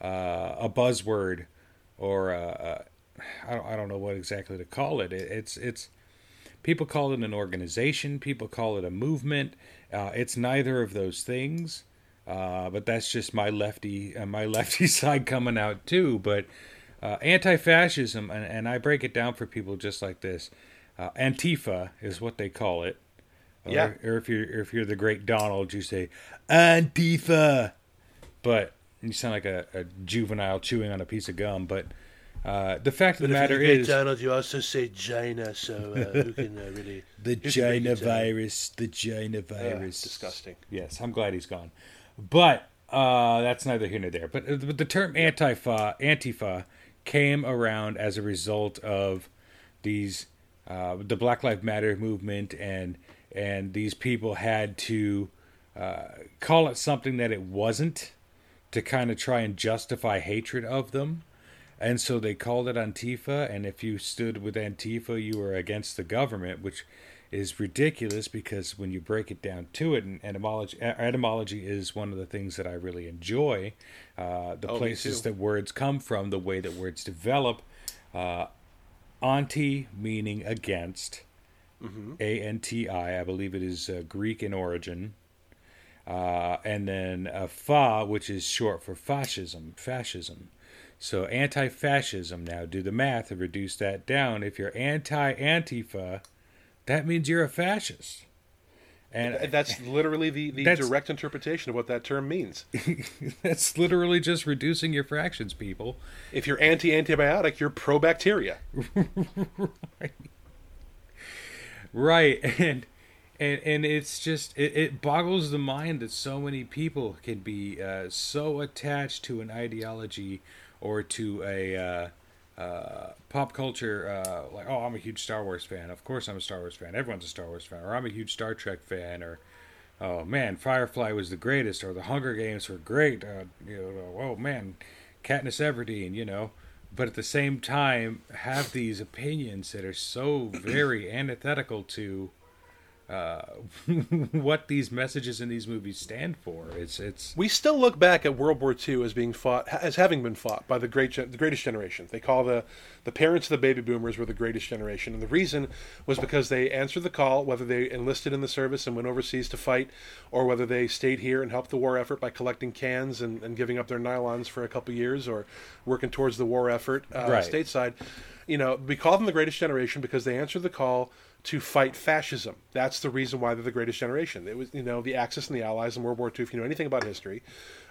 uh a buzzword or uh, uh, I don't, I don't know what exactly to call it. it. It's, it's, people call it an organization, people call it a movement. it's neither of those things. But that's just my lefty, my lefty side coming out too. But uh, anti-fascism, and, and, I break it down for people just like this. Uh, Antifa is what they call it.
Yeah.
Or, or, if you're if you're the great Donald, you say Antifa, but you sound like a, a juvenile chewing on a piece of gum. But uh, the fact but of the matter is, great
Donald, you also say China, so uh, who can uh, really
the China virus, the China virus,
disgusting.
Yes, I'm glad he's gone, but uh, that's neither here nor there. But, uh, but the term Antifa, Antifa came around as a result of these uh, the Black Lives Matter movement and and these people had to uh, call it something that it wasn't to kind of try and justify hatred of them. And so they called it Antifa. And if you stood with Antifa, you were against the government, which is ridiculous because when you break it down to it, and etymology, etymology is one of the things that I really enjoy. Uh, the oh, places that words come from, the way that words develop. Uh, anti meaning against. Mm-hmm. A N T I, I believe it is uh, Greek in origin. Uh, and then uh, fa, which is short for fascism. Fascism. So anti fascism. Now do the math and reduce that down. If you're anti Antifa, that means you're a fascist.
And that's literally the, the direct interpretation of what that term means.
that's literally just reducing your fractions, people.
If you're anti antibiotic, you're pro bacteria.
right. right. And and and it's just it, it, boggles the mind that so many people can be uh, so attached to an ideology or to a uh, uh, pop culture, uh, like, oh, I'm a huge Star Wars fan. Of course, I'm a Star Wars fan. Everyone's a Star Wars fan. Or I'm a huge Star Trek fan. Or, oh man, Firefly was the greatest. Or the Hunger Games were great. Uh, you know, oh man, Katniss Everdeen. You know, but at the same time have these opinions that are so very antithetical to uh, what these messages in these movies stand for. It's it's
We still look back at World War II as being fought, as having been fought by the great, the greatest generation. They call the the parents of the baby boomers were the greatest generation, and the reason was because they answered the call, whether they enlisted in the service and went overseas to fight, or whether they stayed here and helped the war effort by collecting cans and, and giving up their nylons for a couple years, or working towards the war effort uh,
Right.
stateside. You know, we call them the greatest generation because they answered the call to fight fascism. That's the reason why they're the greatest generation. It was, you know, the Axis and the Allies in World War II. If you know anything about history,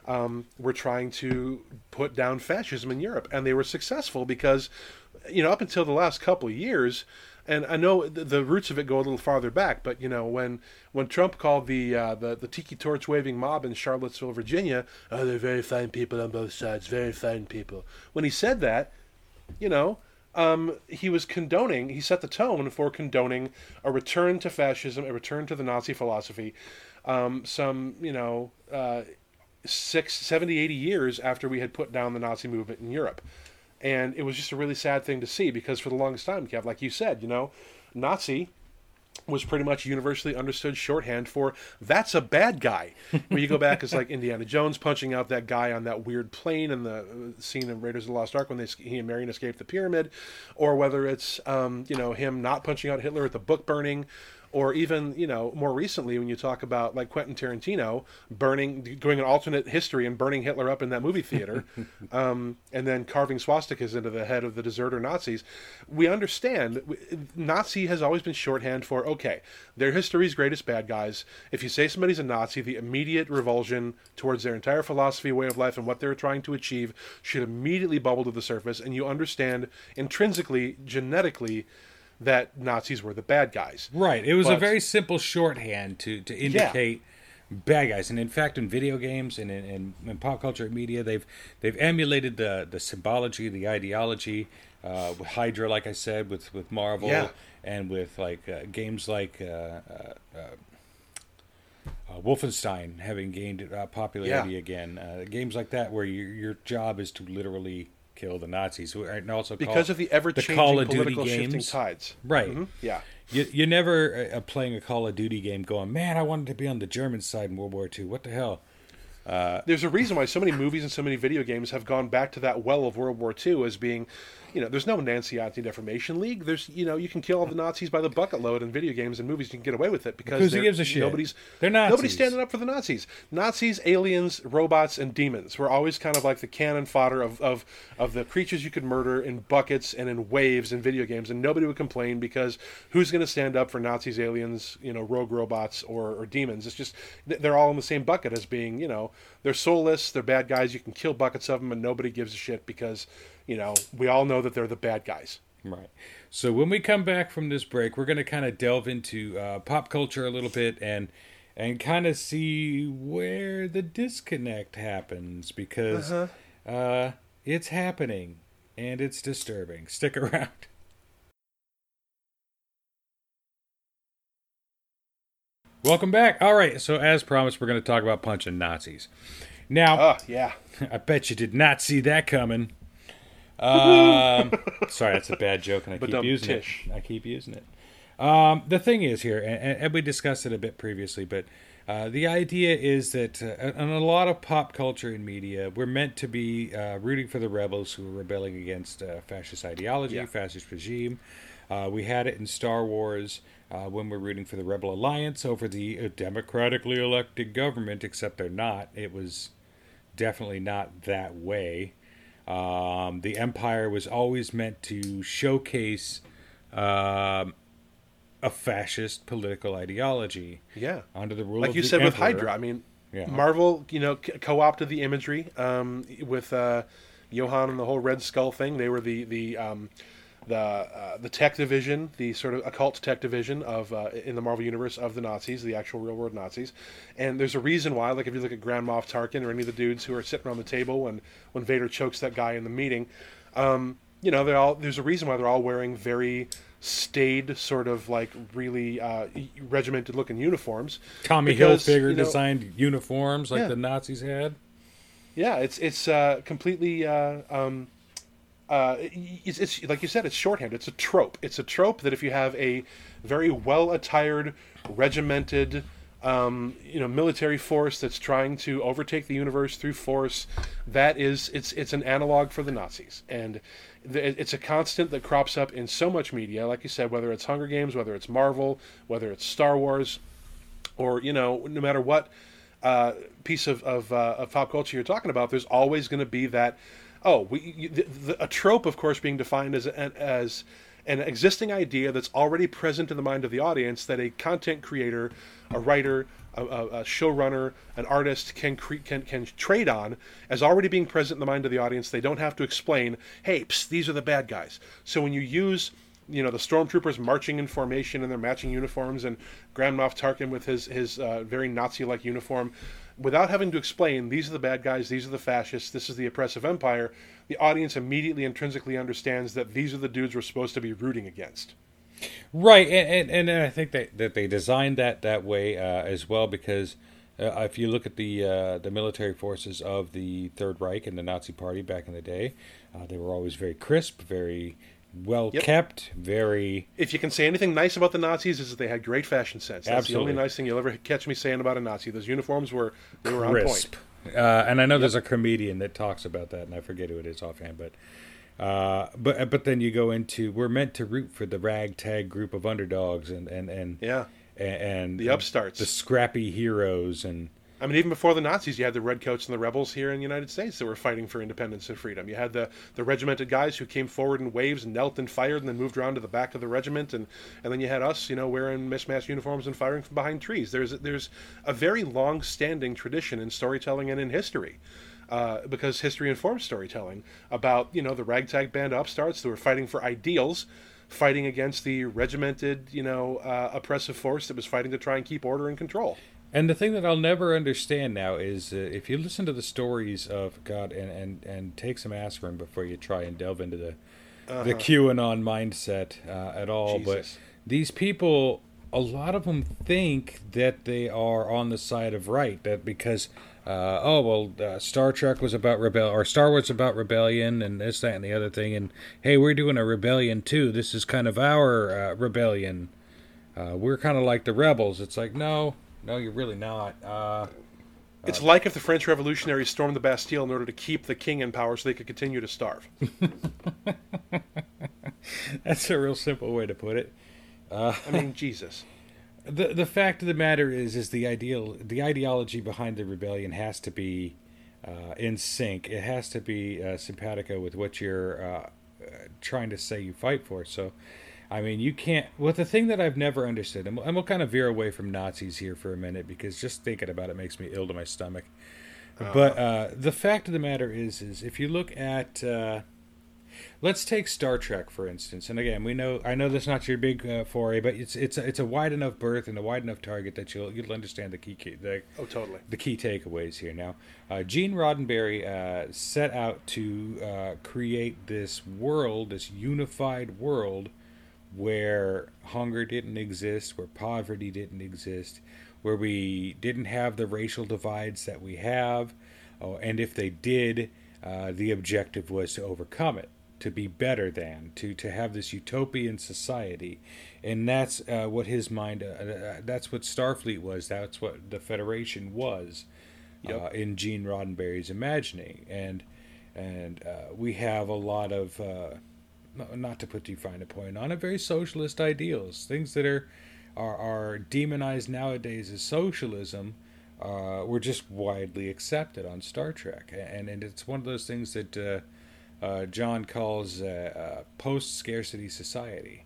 um, were trying to put down fascism in Europe, and they were successful because, you know, up until the last couple of years. And I know the, the roots of it go a little farther back, but you know when when Trump called the uh, the, the tiki torch waving mob in Charlottesville, Virginia, oh, they're very fine people on both sides, very fine people. When he said that, you know, um, he was condoning, he set the tone for condoning a return to fascism, a return to the Nazi philosophy, um, some, you know, uh, six, 70, 80 years after we had put down the Nazi movement in Europe. And it was just a really sad thing to see because for the longest time, Kev, like you said, you know, Nazi was pretty much universally understood shorthand for that's a bad guy. When you go back, it's like Indiana Jones punching out that guy on that weird plane in the uh, scene in Raiders of the Lost Ark when they, he and Marion escaped the pyramid, or whether it's um, you know him not punching out Hitler at the book burning, or even you know more recently when you talk about like Quentin Tarantino burning, doing an alternate history and burning Hitler up in that movie theater, um, and then carving swastikas into the head of the deserter Nazis. We understand Nazi has always been shorthand for okay, they're history's greatest bad guys. If you say somebody's a Nazi, the immediate revulsion towards their entire philosophy, way of life, and what they're trying to achieve should immediately bubble to the surface, and you understand intrinsically, genetically. That Nazis were the bad guys.
right. It was a very simple shorthand to to indicate bad guys, and in fact, in video games and in, in, in pop culture media, they've they've emulated the the symbology, the ideology. Uh, with Hydra, like I said, with with Marvel,
Yeah.
and with like uh, games like uh, uh, uh, Wolfenstein having gained uh, popularity
Yeah.
again. Uh, games like that, where your your job is to literally kill the Nazis, who are also
because of the ever-changing
Call of Duty
political shifting
games.
tides.
right.
Mhm. Yeah.
You, you're never uh, playing a Call of Duty game going, man, I wanted to be on the German side in World War II. What the hell?
There's a reason why so many movies and so many video games have gone back to that well of World War II as being, you know, there's no Nancy Anti-Defamation League. There's, you know, you can kill all the Nazis by the bucket load in video games and movies. You can get away with it because
who gives a shit?
Nobody's
They're Nazis.
Nobody's standing up for the Nazis. Nazis, aliens, robots, and demons were always kind of like the cannon fodder of, of, of the creatures you could murder in buckets and in waves in video games, and nobody would complain because who's going to stand up for Nazis, aliens, you know, rogue robots or, or demons? It's just they're all in the same bucket as being, you know, they're soulless, they're bad guys. You can kill buckets of them, and nobody gives a shit because, you know, we all know that they're the bad guys.
Right. So when we come back from this break, we're going to kind of delve into uh, pop culture a little bit and and kind of see where the disconnect happens because uh, it's happening and it's disturbing. Stick around. Welcome back. All right, so as promised, we're going to talk about punching Nazis. Now,
Ah, yeah.
I bet you did not see that coming. Um, sorry, that's a bad joke, and I keep using
tish.
it. I keep using it. Um, the thing is here, and, and we discussed it a bit previously, but uh, the idea is that uh, in a lot of pop culture and media, we're meant to be uh, rooting for the rebels who are rebelling against uh, fascist ideology,
Yeah.
fascist regime. Uh, we had it in Star Wars uh, when we're rooting for the Rebel Alliance over the uh, democratically elected government, except they're not. It was definitely not that way. Um, the Empire was always meant to showcase um, a fascist political ideology
Yeah.
under the rule
like you said with Hydra. I mean,
Yeah.
Marvel, you know, co-opted the imagery um, with uh, Johann and the whole Red Skull thing. They were the the um, the uh, the tech division, the sort of occult tech division of uh, in the Marvel universe of the Nazis, the actual real world Nazis. And there's a reason why. Like if you look at Grand Moff Tarkin or any of the dudes who are sitting around the table when when Vader chokes that guy in the meeting, um, you know, they're all there's a reason why they're all wearing very staid, sort of like really uh, regimented looking uniforms.
Tommy
Because,
Hilfiger
you know-
designed uniforms like
Yeah.
the Nazis had.
Yeah, it's it's uh, completely uh, um, uh, it's, it's like you said, it's shorthand. It's a trope. It's a trope that if you have a very well attired, regimented, um, you know, military force that's trying to overtake the universe through force, that is, it's it's an analog for the Nazis, and it's a constant that crops up in so much media. Like you said, whether it's Hunger Games, whether it's Marvel, whether it's Star Wars, or you know, no matter what uh, piece of of, uh, of pop culture you're talking about, there's always going to be that oh, we, the, the, a trope, of course, being defined as an, as an existing idea that's already present in the mind of the audience that a content creator, a writer, a, a, showrunner, an artist can, cre- can can trade on as already being present in the mind of the audience. They don't have to explain, hey, psst, these are the bad guys. So when you use you know the stormtroopers marching in formation in their matching uniforms and Grand Moff Tarkin with his his uh, very Nazi-like uniform, without having to explain these are the bad guys, these are the fascists, this is the oppressive empire, the audience immediately intrinsically understands that these are the dudes we're supposed to be rooting against.
Right, and and, and I think that, that they designed that that way uh, as well because uh, if you look at the uh, the military forces of the Third Reich and the Nazi Party back in the day, uh, they were always very crisp, very well yep. kept, very.
If you can say anything nice about the Nazis, is that they had great fashion sense. That's Absolutely. the only nice thing you'll ever catch me saying about a Nazi. Those uniforms were they were Crisp.
on point. Uh, and I know yep. there's a comedian that talks about that, and I forget who it is offhand, but. Uh, but but then you go into we're meant to root for the ragtag group of underdogs and and and
yeah
and, and
the upstarts,
the scrappy heroes, and
I mean, even before the Nazis, you had the redcoats and the rebels here in the United States that were fighting for independence and freedom. You had the, the regimented guys who came forward in waves knelt and fired and then moved around to the back of the regiment, and, and then you had us, you know, wearing mismatched uniforms and firing from behind trees. There's there's a very long-standing tradition in storytelling and in history. Uh, because history informs storytelling about you know the ragtag band upstarts who were fighting for ideals fighting against the regimented you know uh, oppressive force that was fighting to try and keep order and control
and the thing that I'll never understand now is uh, if you listen to the stories of God and, and, and take some aspirin before you try and delve into the uh-huh. the QAnon mindset uh, at all. Jesus. But these people, a lot of them think that they are on the side of right. That because uh, oh well, uh, Star Trek was about rebel or Star Wars about rebellion and this that and the other thing, and hey, we're doing a rebellion too. This is kind of our uh, rebellion. Uh, we're kind of like the rebels. It's like no, no, you're really not. Uh,
it's uh, like if the French revolutionaries stormed the Bastille in order to keep the king in power so they could continue to starve.
That's a real simple way to put it.
Uh, I mean, Jesus.
The the fact of the matter is, is the ideal the ideology behind the rebellion has to be uh, in sync. It has to be uh, simpatico with what you're uh, trying to say you fight for. So, I mean, you can't. Well, the thing that I've never understood, and we'll kind of veer away from Nazis here for a minute because just thinking about it makes me ill to my stomach. Uh, but uh, the fact of the matter is, is if you look at, uh, let's take Star Trek for instance, and again, we know I know that's not your big uh, foray, but it's it's a, it's a wide enough berth and a wide enough target that you'll you'll understand the key, key the
oh totally
the key takeaways here. Now, uh, Gene Roddenberry uh, set out to create this world, this unified world where hunger didn't exist, where poverty didn't exist, where we didn't have the racial divides that we have, oh, and if they did, uh, the objective was to overcome it, to be better than, to to have this utopian society, and that's uh, what his mind. Uh, uh that's what Starfleet was. That's what the Federation was, yep. Uh, in Gene Roddenberry's imagining, and and uh, we have a lot of not to put too fine a point on it, very socialist ideals, things that are are, are demonized nowadays as socialism, uh, were just widely accepted on Star Trek, and and it's one of those things that uh, uh, John calls post scarcity society.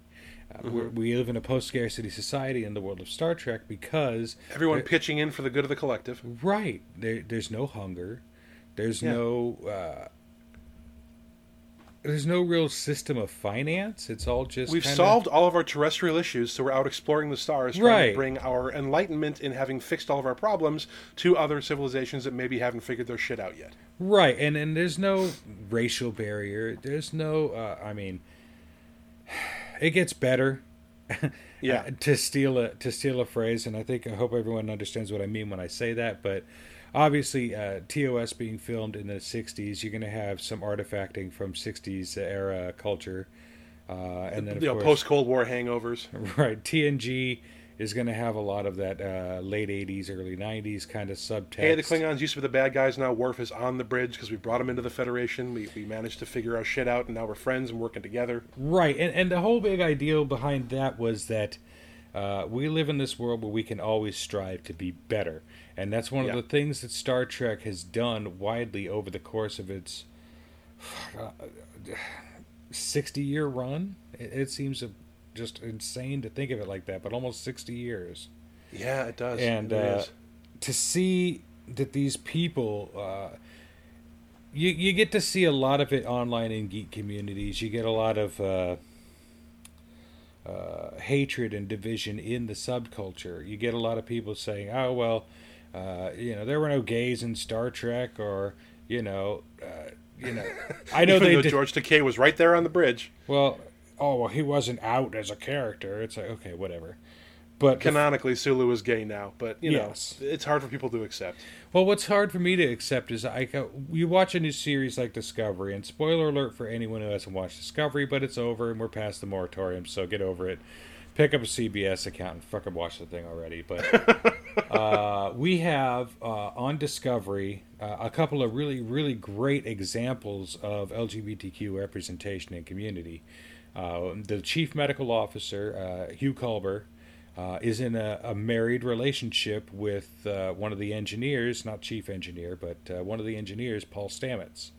Uh, mm-hmm. We live in a post scarcity society in the world of Star Trek because
everyone pitching in for the good of the collective.
Right. There, there's no hunger. There's yeah. no uh, there's no real system of finance. It's all just
we've kinda... solved all of our terrestrial issues, so we're out exploring the stars, trying right. to bring our enlightenment in having fixed all of our problems to other civilizations that maybe haven't figured their shit out yet.
Right, and and there's no racial barrier. There's no, uh, I mean, it gets better.
yeah.
to steal a to steal a phrase, and I think I hope everyone understands what I mean when I say that, but obviously uh, TOS being filmed in the '60s, you're going to have some artifacting from '60s era culture, uh, and then
you know, post Cold War hangovers.
right TNG is going to have a lot of that uh, late '80s, early '90s kind of subtext.
Hey, the Klingons used to be the bad guys. Now Worf is on the bridge because we brought him into the Federation. We, we managed to figure our shit out, and now we're friends and working together.
Right, and and the whole big ideal behind that was that uh, we live in this world where we can always strive to be better, and that's one
Yeah.
of the things that Star Trek has done widely over the course of its sixty-year run. It, it seems just insane to think of it like that, but almost sixty years
Yeah, it does.
and
It
uh, to see that these people uh, you you get to see a lot of it online in geek communities you get a lot of uh, uh, hatred and division in the subculture you get a lot of people saying oh well uh, you know there were no gays in Star Trek or you know uh, you know I know they did
George Takei was right there on the bridge.
well oh well he wasn't out as a character it's like okay whatever but
Canonically, Sulu is gay now, but you know,
Yes.
it's hard for people to accept.
Well, what's hard for me to accept is I you watch a new series like Discovery, and spoiler alert for anyone who hasn't watched Discovery, but it's over and we're past the moratorium, so get over it. Pick up a CBS account and fucking watch the thing already. But uh, we have uh, on Discovery uh, a couple of really, really great examples of LGBTQ representation in community. Uh, the chief medical officer, uh, Hugh Culber, uh, is in a, a married relationship with uh, one of the engineers, not chief engineer, but uh, one of the engineers, Paul Stamets.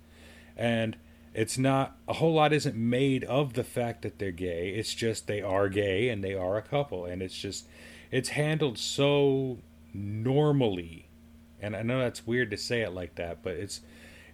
And it's not a whole lot isn't made of the fact that they're gay. It's just they are gay and they are a couple, and it's just it's handled so normally. And I know that's weird to say it like that, but it's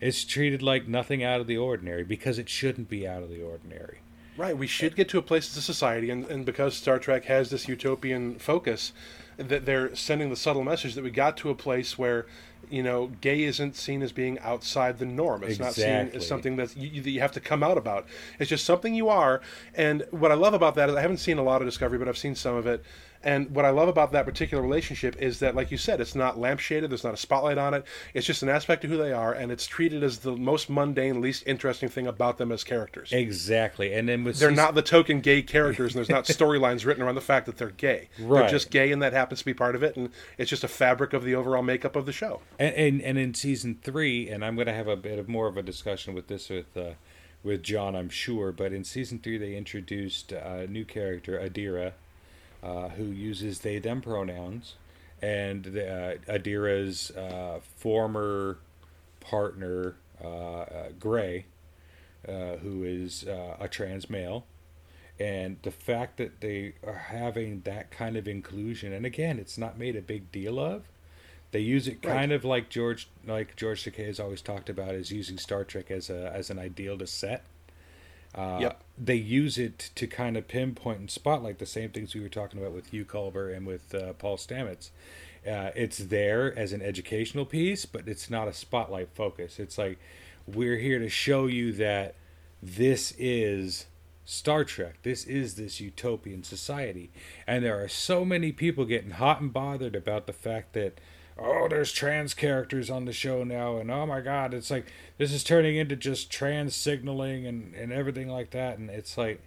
it's treated like nothing out of the ordinary because it shouldn't be out of the ordinary.
Right, we should get to a place as a society, and, and because Star Trek has this utopian focus, that they're sending the subtle message that we got to a place where, you know, gay isn't seen as being outside the norm. It's not seen as something that you, that you have to come out about. It's just something you are. And what I love about that is I haven't seen a lot of Discovery, but I've seen some of it. And what I love about that particular relationship is that, like you said, it's not lampshaded. There's not a spotlight on it. It's just an aspect of who they are, and it's treated as the most mundane, least interesting thing about them as characters.
Exactly, and then with
They're
season-
not the token gay characters, and there's not storylines written around the fact that they're gay.
Right.
They're just gay, and that happens to be part of it, and it's just a fabric of the overall makeup of the show.
and, and and in season three, and I'm going to have a bit of more of a discussion with this with uh, with John, I'm sure. But in season three, they introduced a new character, Adira, uh, who uses they them pronouns, and the, uh, Adira's uh, former partner, uh, uh, Gray, uh, who is uh, a trans male. And the fact that they are having that kind of inclusion, and again, it's not made a big deal of. They use it
Right.
kind of like George, like George Takei has always talked about, is using Star Trek as a as an ideal to set. Uh,
Yep.
They use it to kind of pinpoint and spotlight the same things we were talking about with Hugh Culber and with uh, Paul Stamets. Uh, it's there as an educational piece, but it's not a spotlight focus. It's like we're here to show you that this is Star Trek. This is this utopian society. And there are so many people getting hot and bothered about the fact that, oh, there's trans characters on the show now. And oh my God, it's like this is turning into just trans signaling and, and everything like that. And it's like,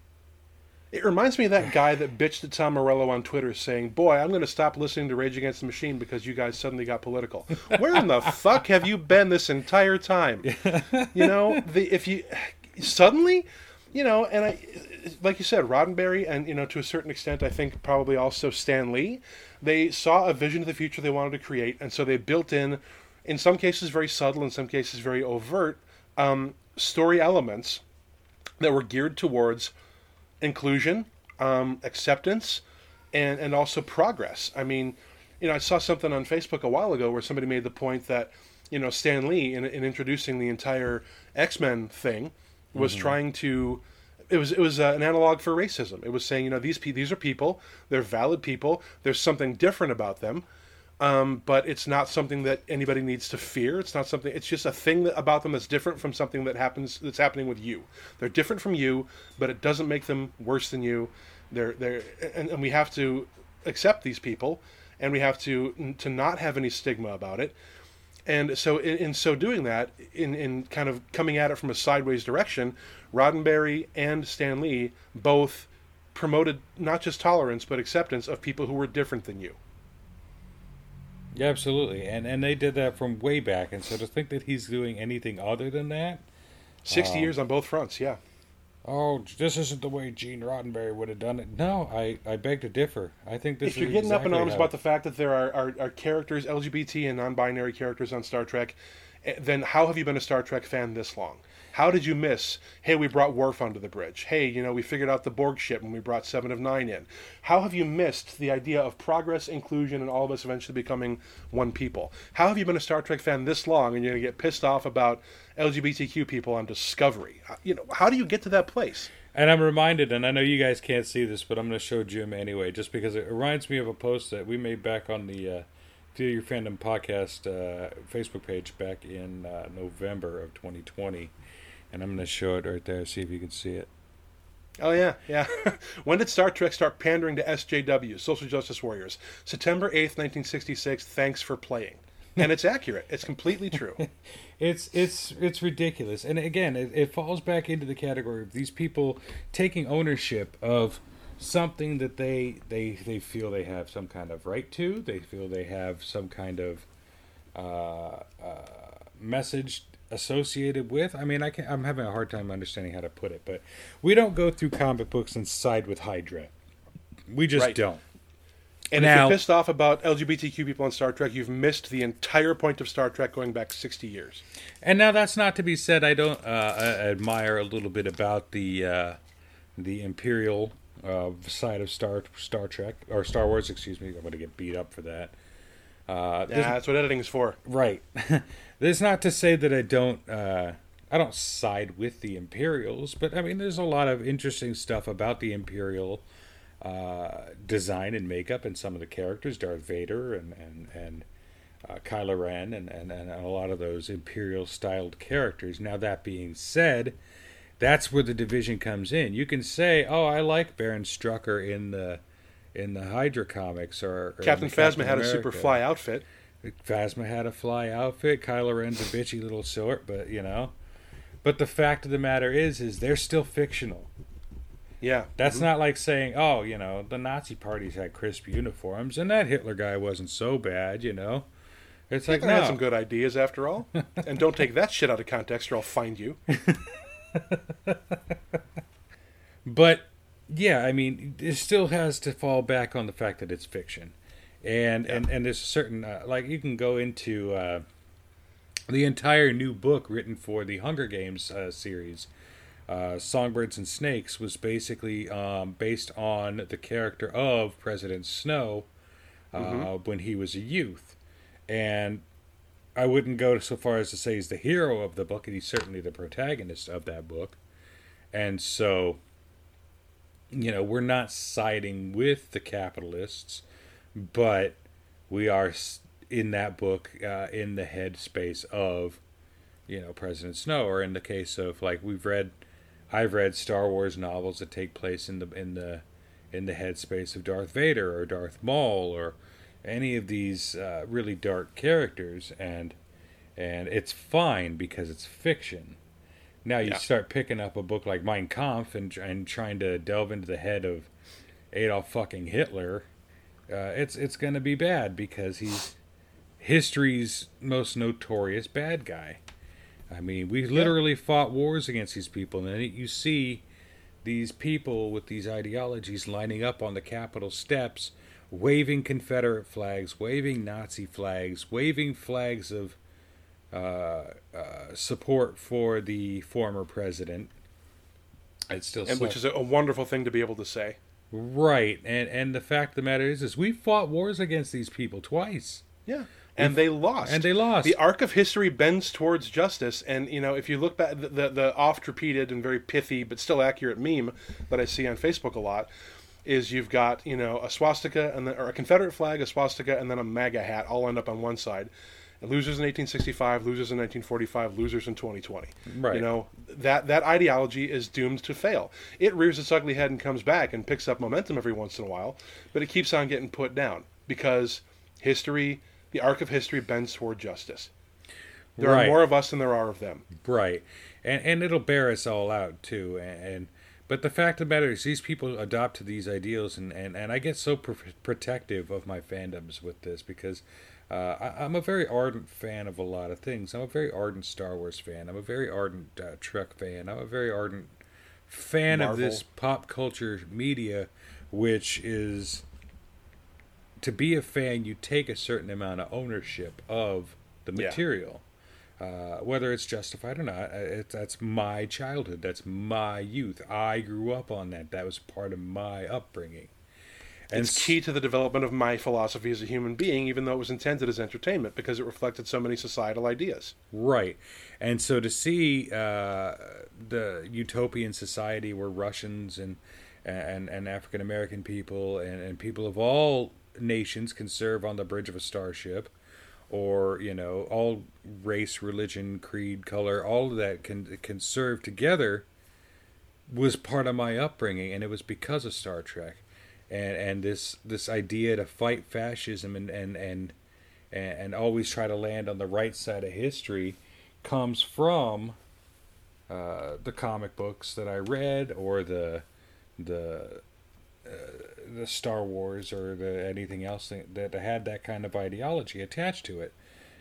It reminds me of that guy that bitched at Tom Morello on Twitter saying, Boy, I'm going to stop listening to Rage Against the Machine because you guys suddenly got political. Where in the fuck have you been this entire time? You know, the if you suddenly, you know, and I, like you said, Roddenberry, and, you know, to a certain extent, I think probably also Stan Lee, they saw a vision of the future they wanted to create, and so they built in, in some cases very subtle, in some cases very overt, um, story elements that were geared towards inclusion, um, acceptance, and and also progress. I mean, you know, I saw something on Facebook a while ago where somebody made the point that you know Stan Lee in, in introducing the entire X Men thing was trying to. It was it was uh, an analog for racism. It was saying you know these pe- these are people, they're valid people. There's something different about them. Um, but it's not something that anybody needs to fear. It's not something. It's just a thing that, about them that's different from something that happens that's happening with you. They're different from you, but it doesn't make them worse than you. They're they're and, and we have to accept these people, and we have to to not have any stigma about it. And so, in, in so doing that, in, in kind of coming at it from a sideways direction, Roddenberry and Stan Lee both promoted not just tolerance but acceptance of people who were different than you.
Yeah, absolutely, and and they did that from way back. And so to think that he's doing anything other than that,
sixty um, years on both fronts, yeah.
Oh, this isn't the way Gene Roddenberry would have done it. No, I, I beg to differ. I think this.
If you're getting exactly up in arms about the fact that there are, are, are characters, LGBT and non-binary characters on Star Trek, then how have you been a Star Trek fan this long? How did you miss? Hey, we brought Worf onto the bridge. Hey, you know, we figured out the Borg ship when we brought Seven of Nine in. How have you missed the idea of progress, inclusion, and all of us eventually becoming one people? How have you been a Star Trek fan this long and you're going to get pissed off about LGBTQ people on Discovery? You know, how do you get to that place?
And I'm reminded, and I know you guys can't see this, but I'm going to show Jim anyway, just because it reminds me of a post that we made back on the uh, Your Fandom podcast uh, Facebook page back in uh, November of 2020 and I'm going to show it right there. See if you can see it.
Oh yeah, yeah. when did Star Trek start pandering to SJW, social justice warriors? September eighth, nineteen sixty-six. Thanks for playing. And it's accurate. It's completely true.
it's it's it's ridiculous. And again, it, it falls back into the category of these people taking ownership of something that they they they feel they have some kind of right to. They feel they have some kind of uh, uh, message associated with. I mean, I can, I'm having a hard time understanding how to put it, but we don't go through comic books and side with Hydra. We just right. don't.
And now, if you're pissed off about LGBTQ people on Star Trek, you've missed the entire point of Star Trek going back 60 years.
And now that's not to be said. I don't uh, admire a little bit about the uh, the Imperial uh, side of Star Star Trek or Star Wars. Excuse me. I'm going to get beat up for that.
Uh, yeah, that's what editing is for.
Right. This not to say that I don't uh, I don't side with the Imperials, but I mean there's a lot of interesting stuff about the Imperial uh, design and makeup and some of the characters, Darth Vader and and and uh, Kylo Ren and, and and a lot of those Imperial styled characters. Now that being said, that's where the division comes in. You can say, "Oh, I like Baron Strucker in the in the Hydra comics," or, or
Captain Phasma had a super fly outfit.
Phasma had a fly outfit. Kylo Ren's a bitchy little sort, but you know. But the fact of the matter is, is they're still fictional.
Yeah,
that's mm-hmm. not like saying, oh, you know, the Nazi parties had crisp uniforms, and that Hitler guy wasn't so bad, you know.
It's like no. had some good ideas after all, and don't take that shit out of context, or I'll find you.
but yeah, I mean, it still has to fall back on the fact that it's fiction and yeah. and and there's a certain uh, like you can go into uh, the entire new book written for the Hunger Games uh, series. Uh, Songbirds and Snakes was basically um, based on the character of President Snow uh, mm-hmm. when he was a youth, and I wouldn't go so far as to say he's the hero of the book, and he's certainly the protagonist of that book, and so you know we're not siding with the capitalists but we are in that book uh, in the headspace of you know President Snow, or in the case of like we've read, I've read Star Wars novels that take place in the in the in the headspace of Darth Vader or Darth Maul or any of these uh, really dark characters, and and it's fine because it's fiction. Now you yeah. start picking up a book like Mein Kampf and and trying to delve into the head of Adolf fucking Hitler uh, it's it's going to be bad because he's history's most notorious bad guy. I mean, we literally yeah. fought wars against these people, and you see these people with these ideologies lining up on the Capitol steps, waving Confederate flags, waving Nazi flags, waving flags of uh, uh, support for the former president.
It's still, and which is a wonderful thing to be able to say.
Right, and and the fact of the matter is, is we fought wars against these people twice.
Yeah, and they lost.
And they lost.
The arc of history bends towards justice, and you know if you look back, the the, the oft repeated and very pithy but still accurate meme that I see on Facebook a lot is you've got you know a swastika and then or a Confederate flag, a swastika, and then a MAGA hat all end up on one side And losers in 1865, losers in 1945, losers in 2020. Right. You know that that ideology is doomed to fail. It rears its ugly head and comes back and picks up momentum every once in a while, but it keeps on getting put down because history, the arc of history, bends toward justice. There
Right.
are more of us than there are of them.
Right, and and it'll bear us all out too. And, and but the fact of the matter is, these people adopt to these ideals, and and, and I get so pr- protective of my fandoms with this because. Uh, I, I'm a very ardent fan of a lot of things. I'm a very ardent Star Wars fan. I'm a very ardent uh, Trek fan. I'm a very ardent fan of this pop culture media, which is to be a fan, you take a certain amount of ownership of the material, uh, whether it's justified or not. It, that's my childhood. That's my youth. I grew up on that. That was part of my upbringing. And
It's key to the development of my philosophy as a human being, even though it was intended as entertainment because it reflected so many societal ideas.
Right. And so to see uh, the utopian society where Russians and and, and African American people and, and people of all nations can serve on the bridge of a starship, or you know all race, religion, creed, color, all of that can can serve together, was part of my upbringing, and it was because of Star Trek, and and this this idea to fight fascism and and and and, always try to land on the right side of history comes from uh, the comic books that I read or the the uh, the Star Wars or the anything else that, that had that kind of ideology attached to it.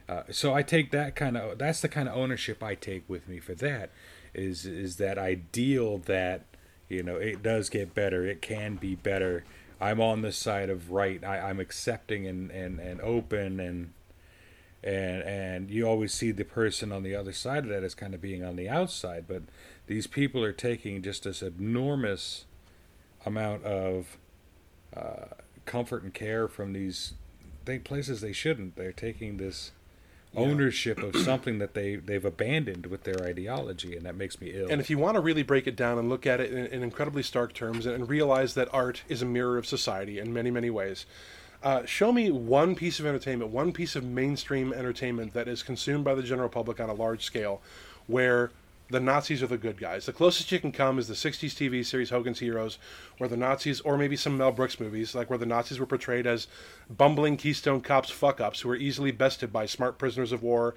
Uh, so I take that kind of that's the kind of ownership I take with me for that is is that ideal that you know it does get better it can be better I'm on the side of right I, I'm accepting and, and, and open and and and you always see the person on the other side of that as kind of being on the outside but these people are taking just this enormous amount of uh, comfort and care from these they, places they shouldn't. They're taking this ownership of something that they they've abandoned with their ideology and that makes me ill.
And if you want to really break it down and look at it in, in incredibly stark terms and, and realize that art is a mirror of society in many, many ways, uh, show me one piece of entertainment, one piece of mainstream entertainment that is consumed by the general public on a large scale where the Nazis are the good guys. The closest you can come is the 60s TV series Hogan's Heroes, where the Nazis, or maybe some Mel Brooks movies, like where the Nazis were portrayed as bumbling Keystone Cops fuck ups who were easily bested by smart prisoners of war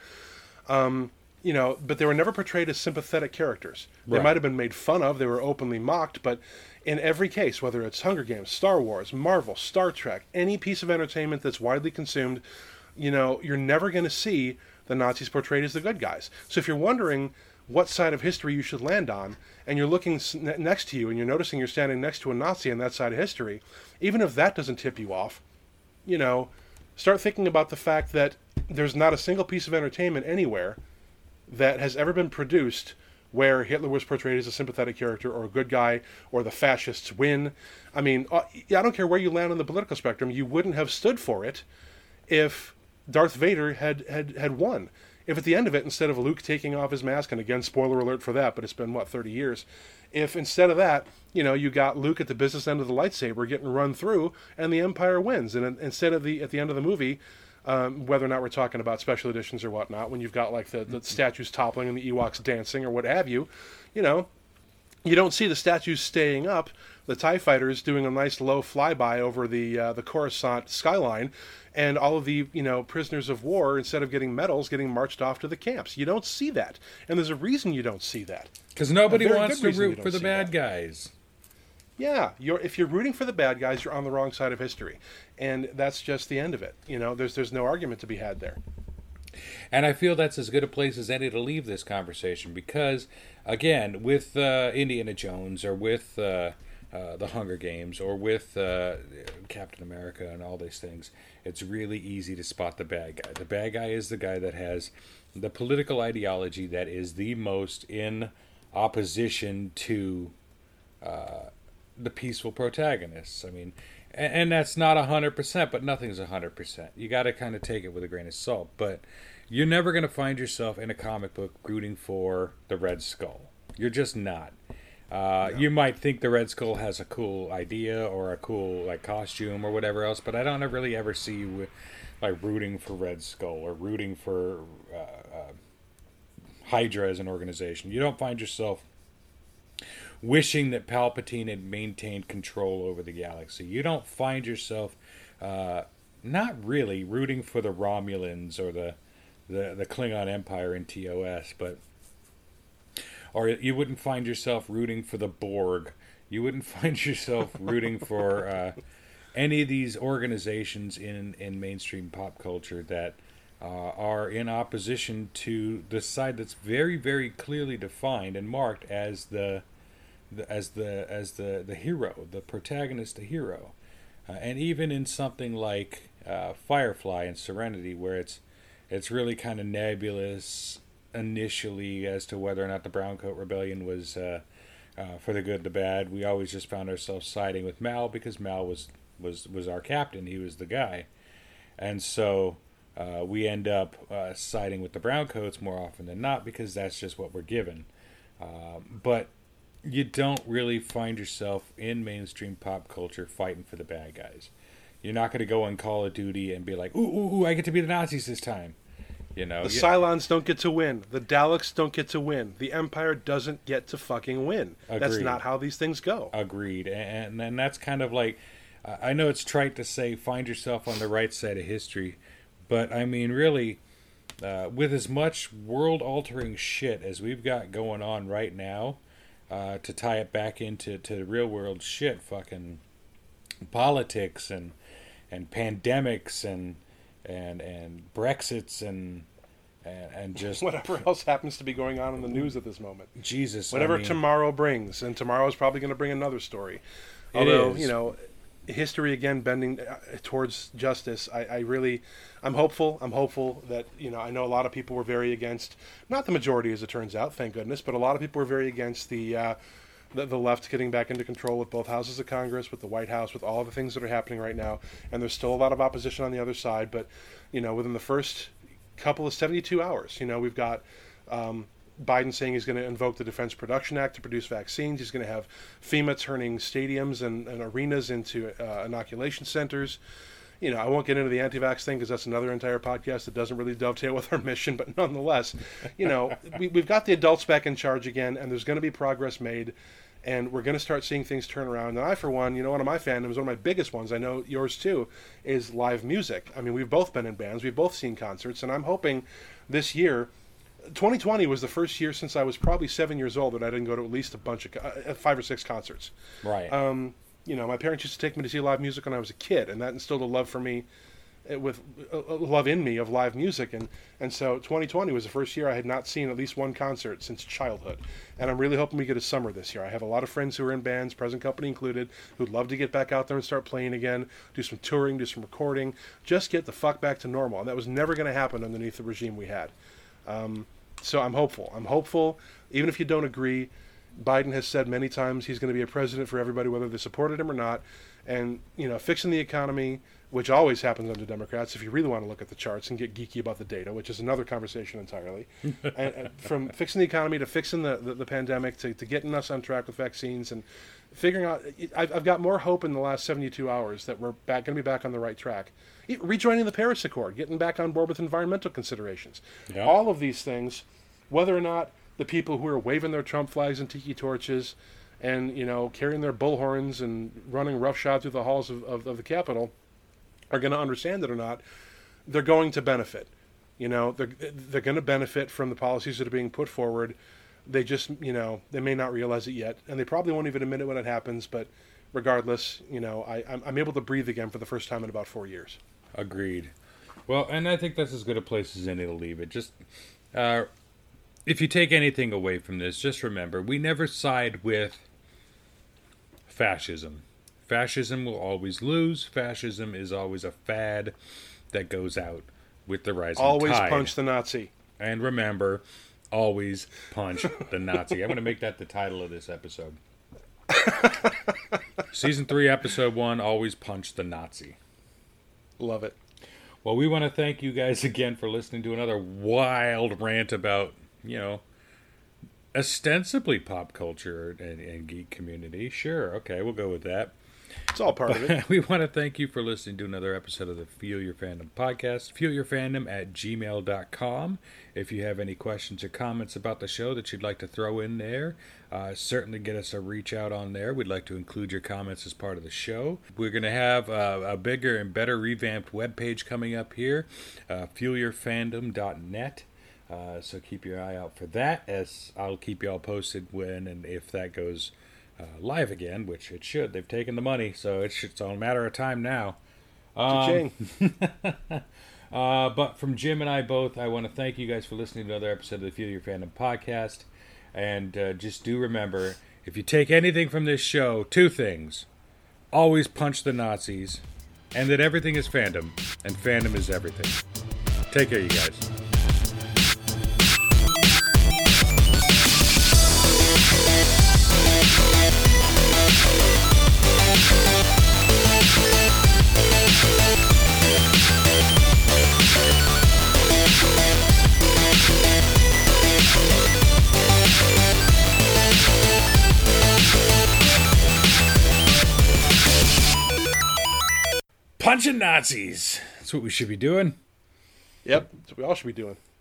um, you know, but they were never portrayed as sympathetic characters. They might have been made fun of, they were openly mocked, but in every case, whether it's Hunger Games, Star Wars, Marvel, Star Trek, any piece of entertainment that's widely consumed, you know, you're never going to see the Nazis portrayed as the good guys. So if you're wondering what side of history you should land on, and you're looking next to you and you're noticing you're standing next to a Nazi on that side of history, even if that doesn't tip you off, you know, start thinking about the fact that there's not a single piece of entertainment anywhere that has ever been produced where Hitler was portrayed as a sympathetic character or a good guy or the fascists win. I mean, uh, I don't care where you land on the political spectrum, you wouldn't have stood for it if Darth Vader had, had, had won. If at the end of it, instead of Luke taking off his mask, and again, spoiler alert for that, but it's been, what, 30 years, if instead of that, you know, you got Luke at the business end of the lightsaber getting run through, and the Empire wins, and instead of the at the end of the movie, um, whether or not we're talking about special editions or whatnot, when you've got like the, the statues toppling and the Ewoks dancing or what have you, you know, you don't see the statues staying up. The Tie Fighters doing a nice low flyby over the uh, the Coruscant skyline, and all of the you know prisoners of war instead of getting medals getting marched off to the camps. You don't see that, and there's a reason you don't see that.
because nobody wants to root for the bad
that.
guys
Yeah, you're if you're rooting for the bad guys, you're on the wrong side of history, and that's just the end of it. You know, there's there's no argument to be had there.
And I feel that's as good a place as any to leave this conversation because, again, with uh, Indiana Jones or with uh, uh, the Hunger Games or with uh, Captain America and all these things, it's really easy to spot the bad guy. The bad guy is the guy that has the political ideology that is the most in opposition to uh, the peaceful protagonists. I mean, and, and that's not a hundred percent, but nothing's a hundred percent. You got to kind of take it with a grain of salt. But you're never going to find yourself in a comic book rooting for the Red Skull. You're just not. Uh, You might think the Red Skull has a cool idea or a cool like costume or whatever else, but I don't really ever see you like rooting for Red Skull or rooting for uh, uh, Hydra as an organization. You don't find yourself wishing that Palpatine had maintained control over the galaxy. You don't find yourself uh, not really rooting for the Romulans or the the the Klingon Empire in TOS, but or you wouldn't find yourself rooting for the Borg. You wouldn't find yourself rooting for uh, any of these organizations in in mainstream pop culture that uh, are in opposition to the side that's very very clearly defined and marked as the, the as the as the the hero, the protagonist, the hero, uh, and even in something like uh, Firefly and Serenity, where it's it's really kind of nebulous initially as to whether or not the Browncoat Rebellion was uh, uh, for the good, the bad. We always just found ourselves siding with Mal because Mal was was was our captain. He was the guy, and so uh, we end up uh, siding with the Browncoats more often than not because that's just what we're given. Um, but you don't really find yourself in mainstream pop culture fighting for the bad guys. You're not going to go on Call of Duty and be like, ooh, ooh, ooh, I get to be the Nazis this time. You know,
the Cylons don't get to win. The Daleks don't get to win. The Empire doesn't get to fucking win. Agreed. That's not how these things go.
Agreed. And and that's kind of like, I know it's trite to say find yourself on the right side of history, but I mean really, uh, with as much world-altering shit as we've got going on right now, uh, to tie it back into to real world shit, fucking politics and and pandemics and and and Brexits and and, and just
whatever else happens to be going on in the news at this moment.
Jesus,
whatever
I mean,
tomorrow brings, and tomorrow is probably going to bring another story. Although you know, history again bending uh, towards justice. I, I really, I'm hopeful. I'm hopeful that you know. I know a lot of people were very against, not the majority as it turns out, thank goodness, but a lot of people were very against the. Uh, the, the left getting back into control with both houses of Congress, with the White House, with all the things that are happening right now. And there's still a lot of opposition on the other side. But, you know, within the first couple of 72 hours, you know, we've got um, Biden saying he's going to invoke the Defense Production Act to produce vaccines. He's going to have FEMA turning stadiums and, and arenas into uh, inoculation centers. You know, I won't get into the anti-vax thing because that's another entire podcast that doesn't really dovetail with our mission. But nonetheless, you know, we, we've got the adults back in charge again, and there's going to be progress made and we're going to start seeing things turn around. And I, for one, you know, one of my fandoms, one of my biggest ones, I know yours too, is live music. I mean, we've both been in bands, we've both seen concerts, and I'm hoping this year. 2020 was the first year since I was probably seven years old that I didn't go to at least a bunch of uh, five or six concerts.
Right.
Um, you know, my parents used to take me to see live music when I was a kid, and that instilled a love for me with a love in me of live music and and so 2020 was the first year I had not seen at least one concert since childhood. And I'm really hoping we get a summer this year. I have a lot of friends who are in bands present company included who'd love to get back out there and start playing again do some touring do some recording just get the fuck back to normal. And that was never going to happen underneath the regime we had. Um, so I'm hopeful. I'm hopeful even if you don't agree Biden has said many times he's going to be a president for everybody whether they supported him or not and you know fixing the economy which always happens under Democrats if you really want to look at the charts and get geeky about the data, which is another conversation entirely. and, and from fixing the economy to fixing the, the, the, pandemic to, to getting us on track with vaccines and figuring out, I've, I've got more hope in the last 72 hours that we're back going to be back on the right track. Rejoining the Paris Accord, getting back on board with environmental considerations. Yeah. All of these things, whether or not the people who are waving their Trump flags and tiki torches and, you know, carrying their bullhorns and running roughshod through the halls of, of, of the Capitol – are going to understand it or not, they're going to benefit. You know, they're they're going to benefit from the policies that are being put forward. They just, you know, they may not realize it yet, and they probably won't even admit it when it happens. But regardless, you know, I, I'm, I'm able to breathe again for the first time in about four years.
Agreed. Well, and I think that's as good a place as any to leave it. Just, uh, if you take anything away from this, just remember we never side with fascism. Fascism will always lose. Fascism is always a fad that goes out with the rising
always
tide.
Always punch the Nazi.
And remember, always punch the Nazi. I'm going to make that the title of this episode. Season 3, Episode 1 Always Punch the Nazi.
Love it.
Well, we want to thank you guys again for listening to another wild rant about, you know, ostensibly pop culture and, and geek community. Sure, okay, we'll go with that.
It's all part of it.
we want to thank you for listening to another episode of the Feel Your Fandom podcast. Feel Your Fandom at gmail.com. If you have any questions or comments about the show that you'd like to throw in there, uh, certainly get us a reach out on there. We'd like to include your comments as part of the show. We're going to have uh, a bigger and better revamped webpage coming up here, uh, feelyourfandom.net. Uh, so keep your eye out for that, as I'll keep you all posted when and if that goes uh, live again, which it should. They've taken the money, so it's, it's all a matter of time now. Um, uh, but from Jim and I both, I want to thank you guys for listening to another episode of the Feel Your Fandom podcast. And uh, just do remember if you take anything from this show, two things always punch the Nazis, and that everything is fandom, and fandom is everything. Take care, you guys. Punching Nazis. That's what we should be doing.
Yep, that's what we all should be doing.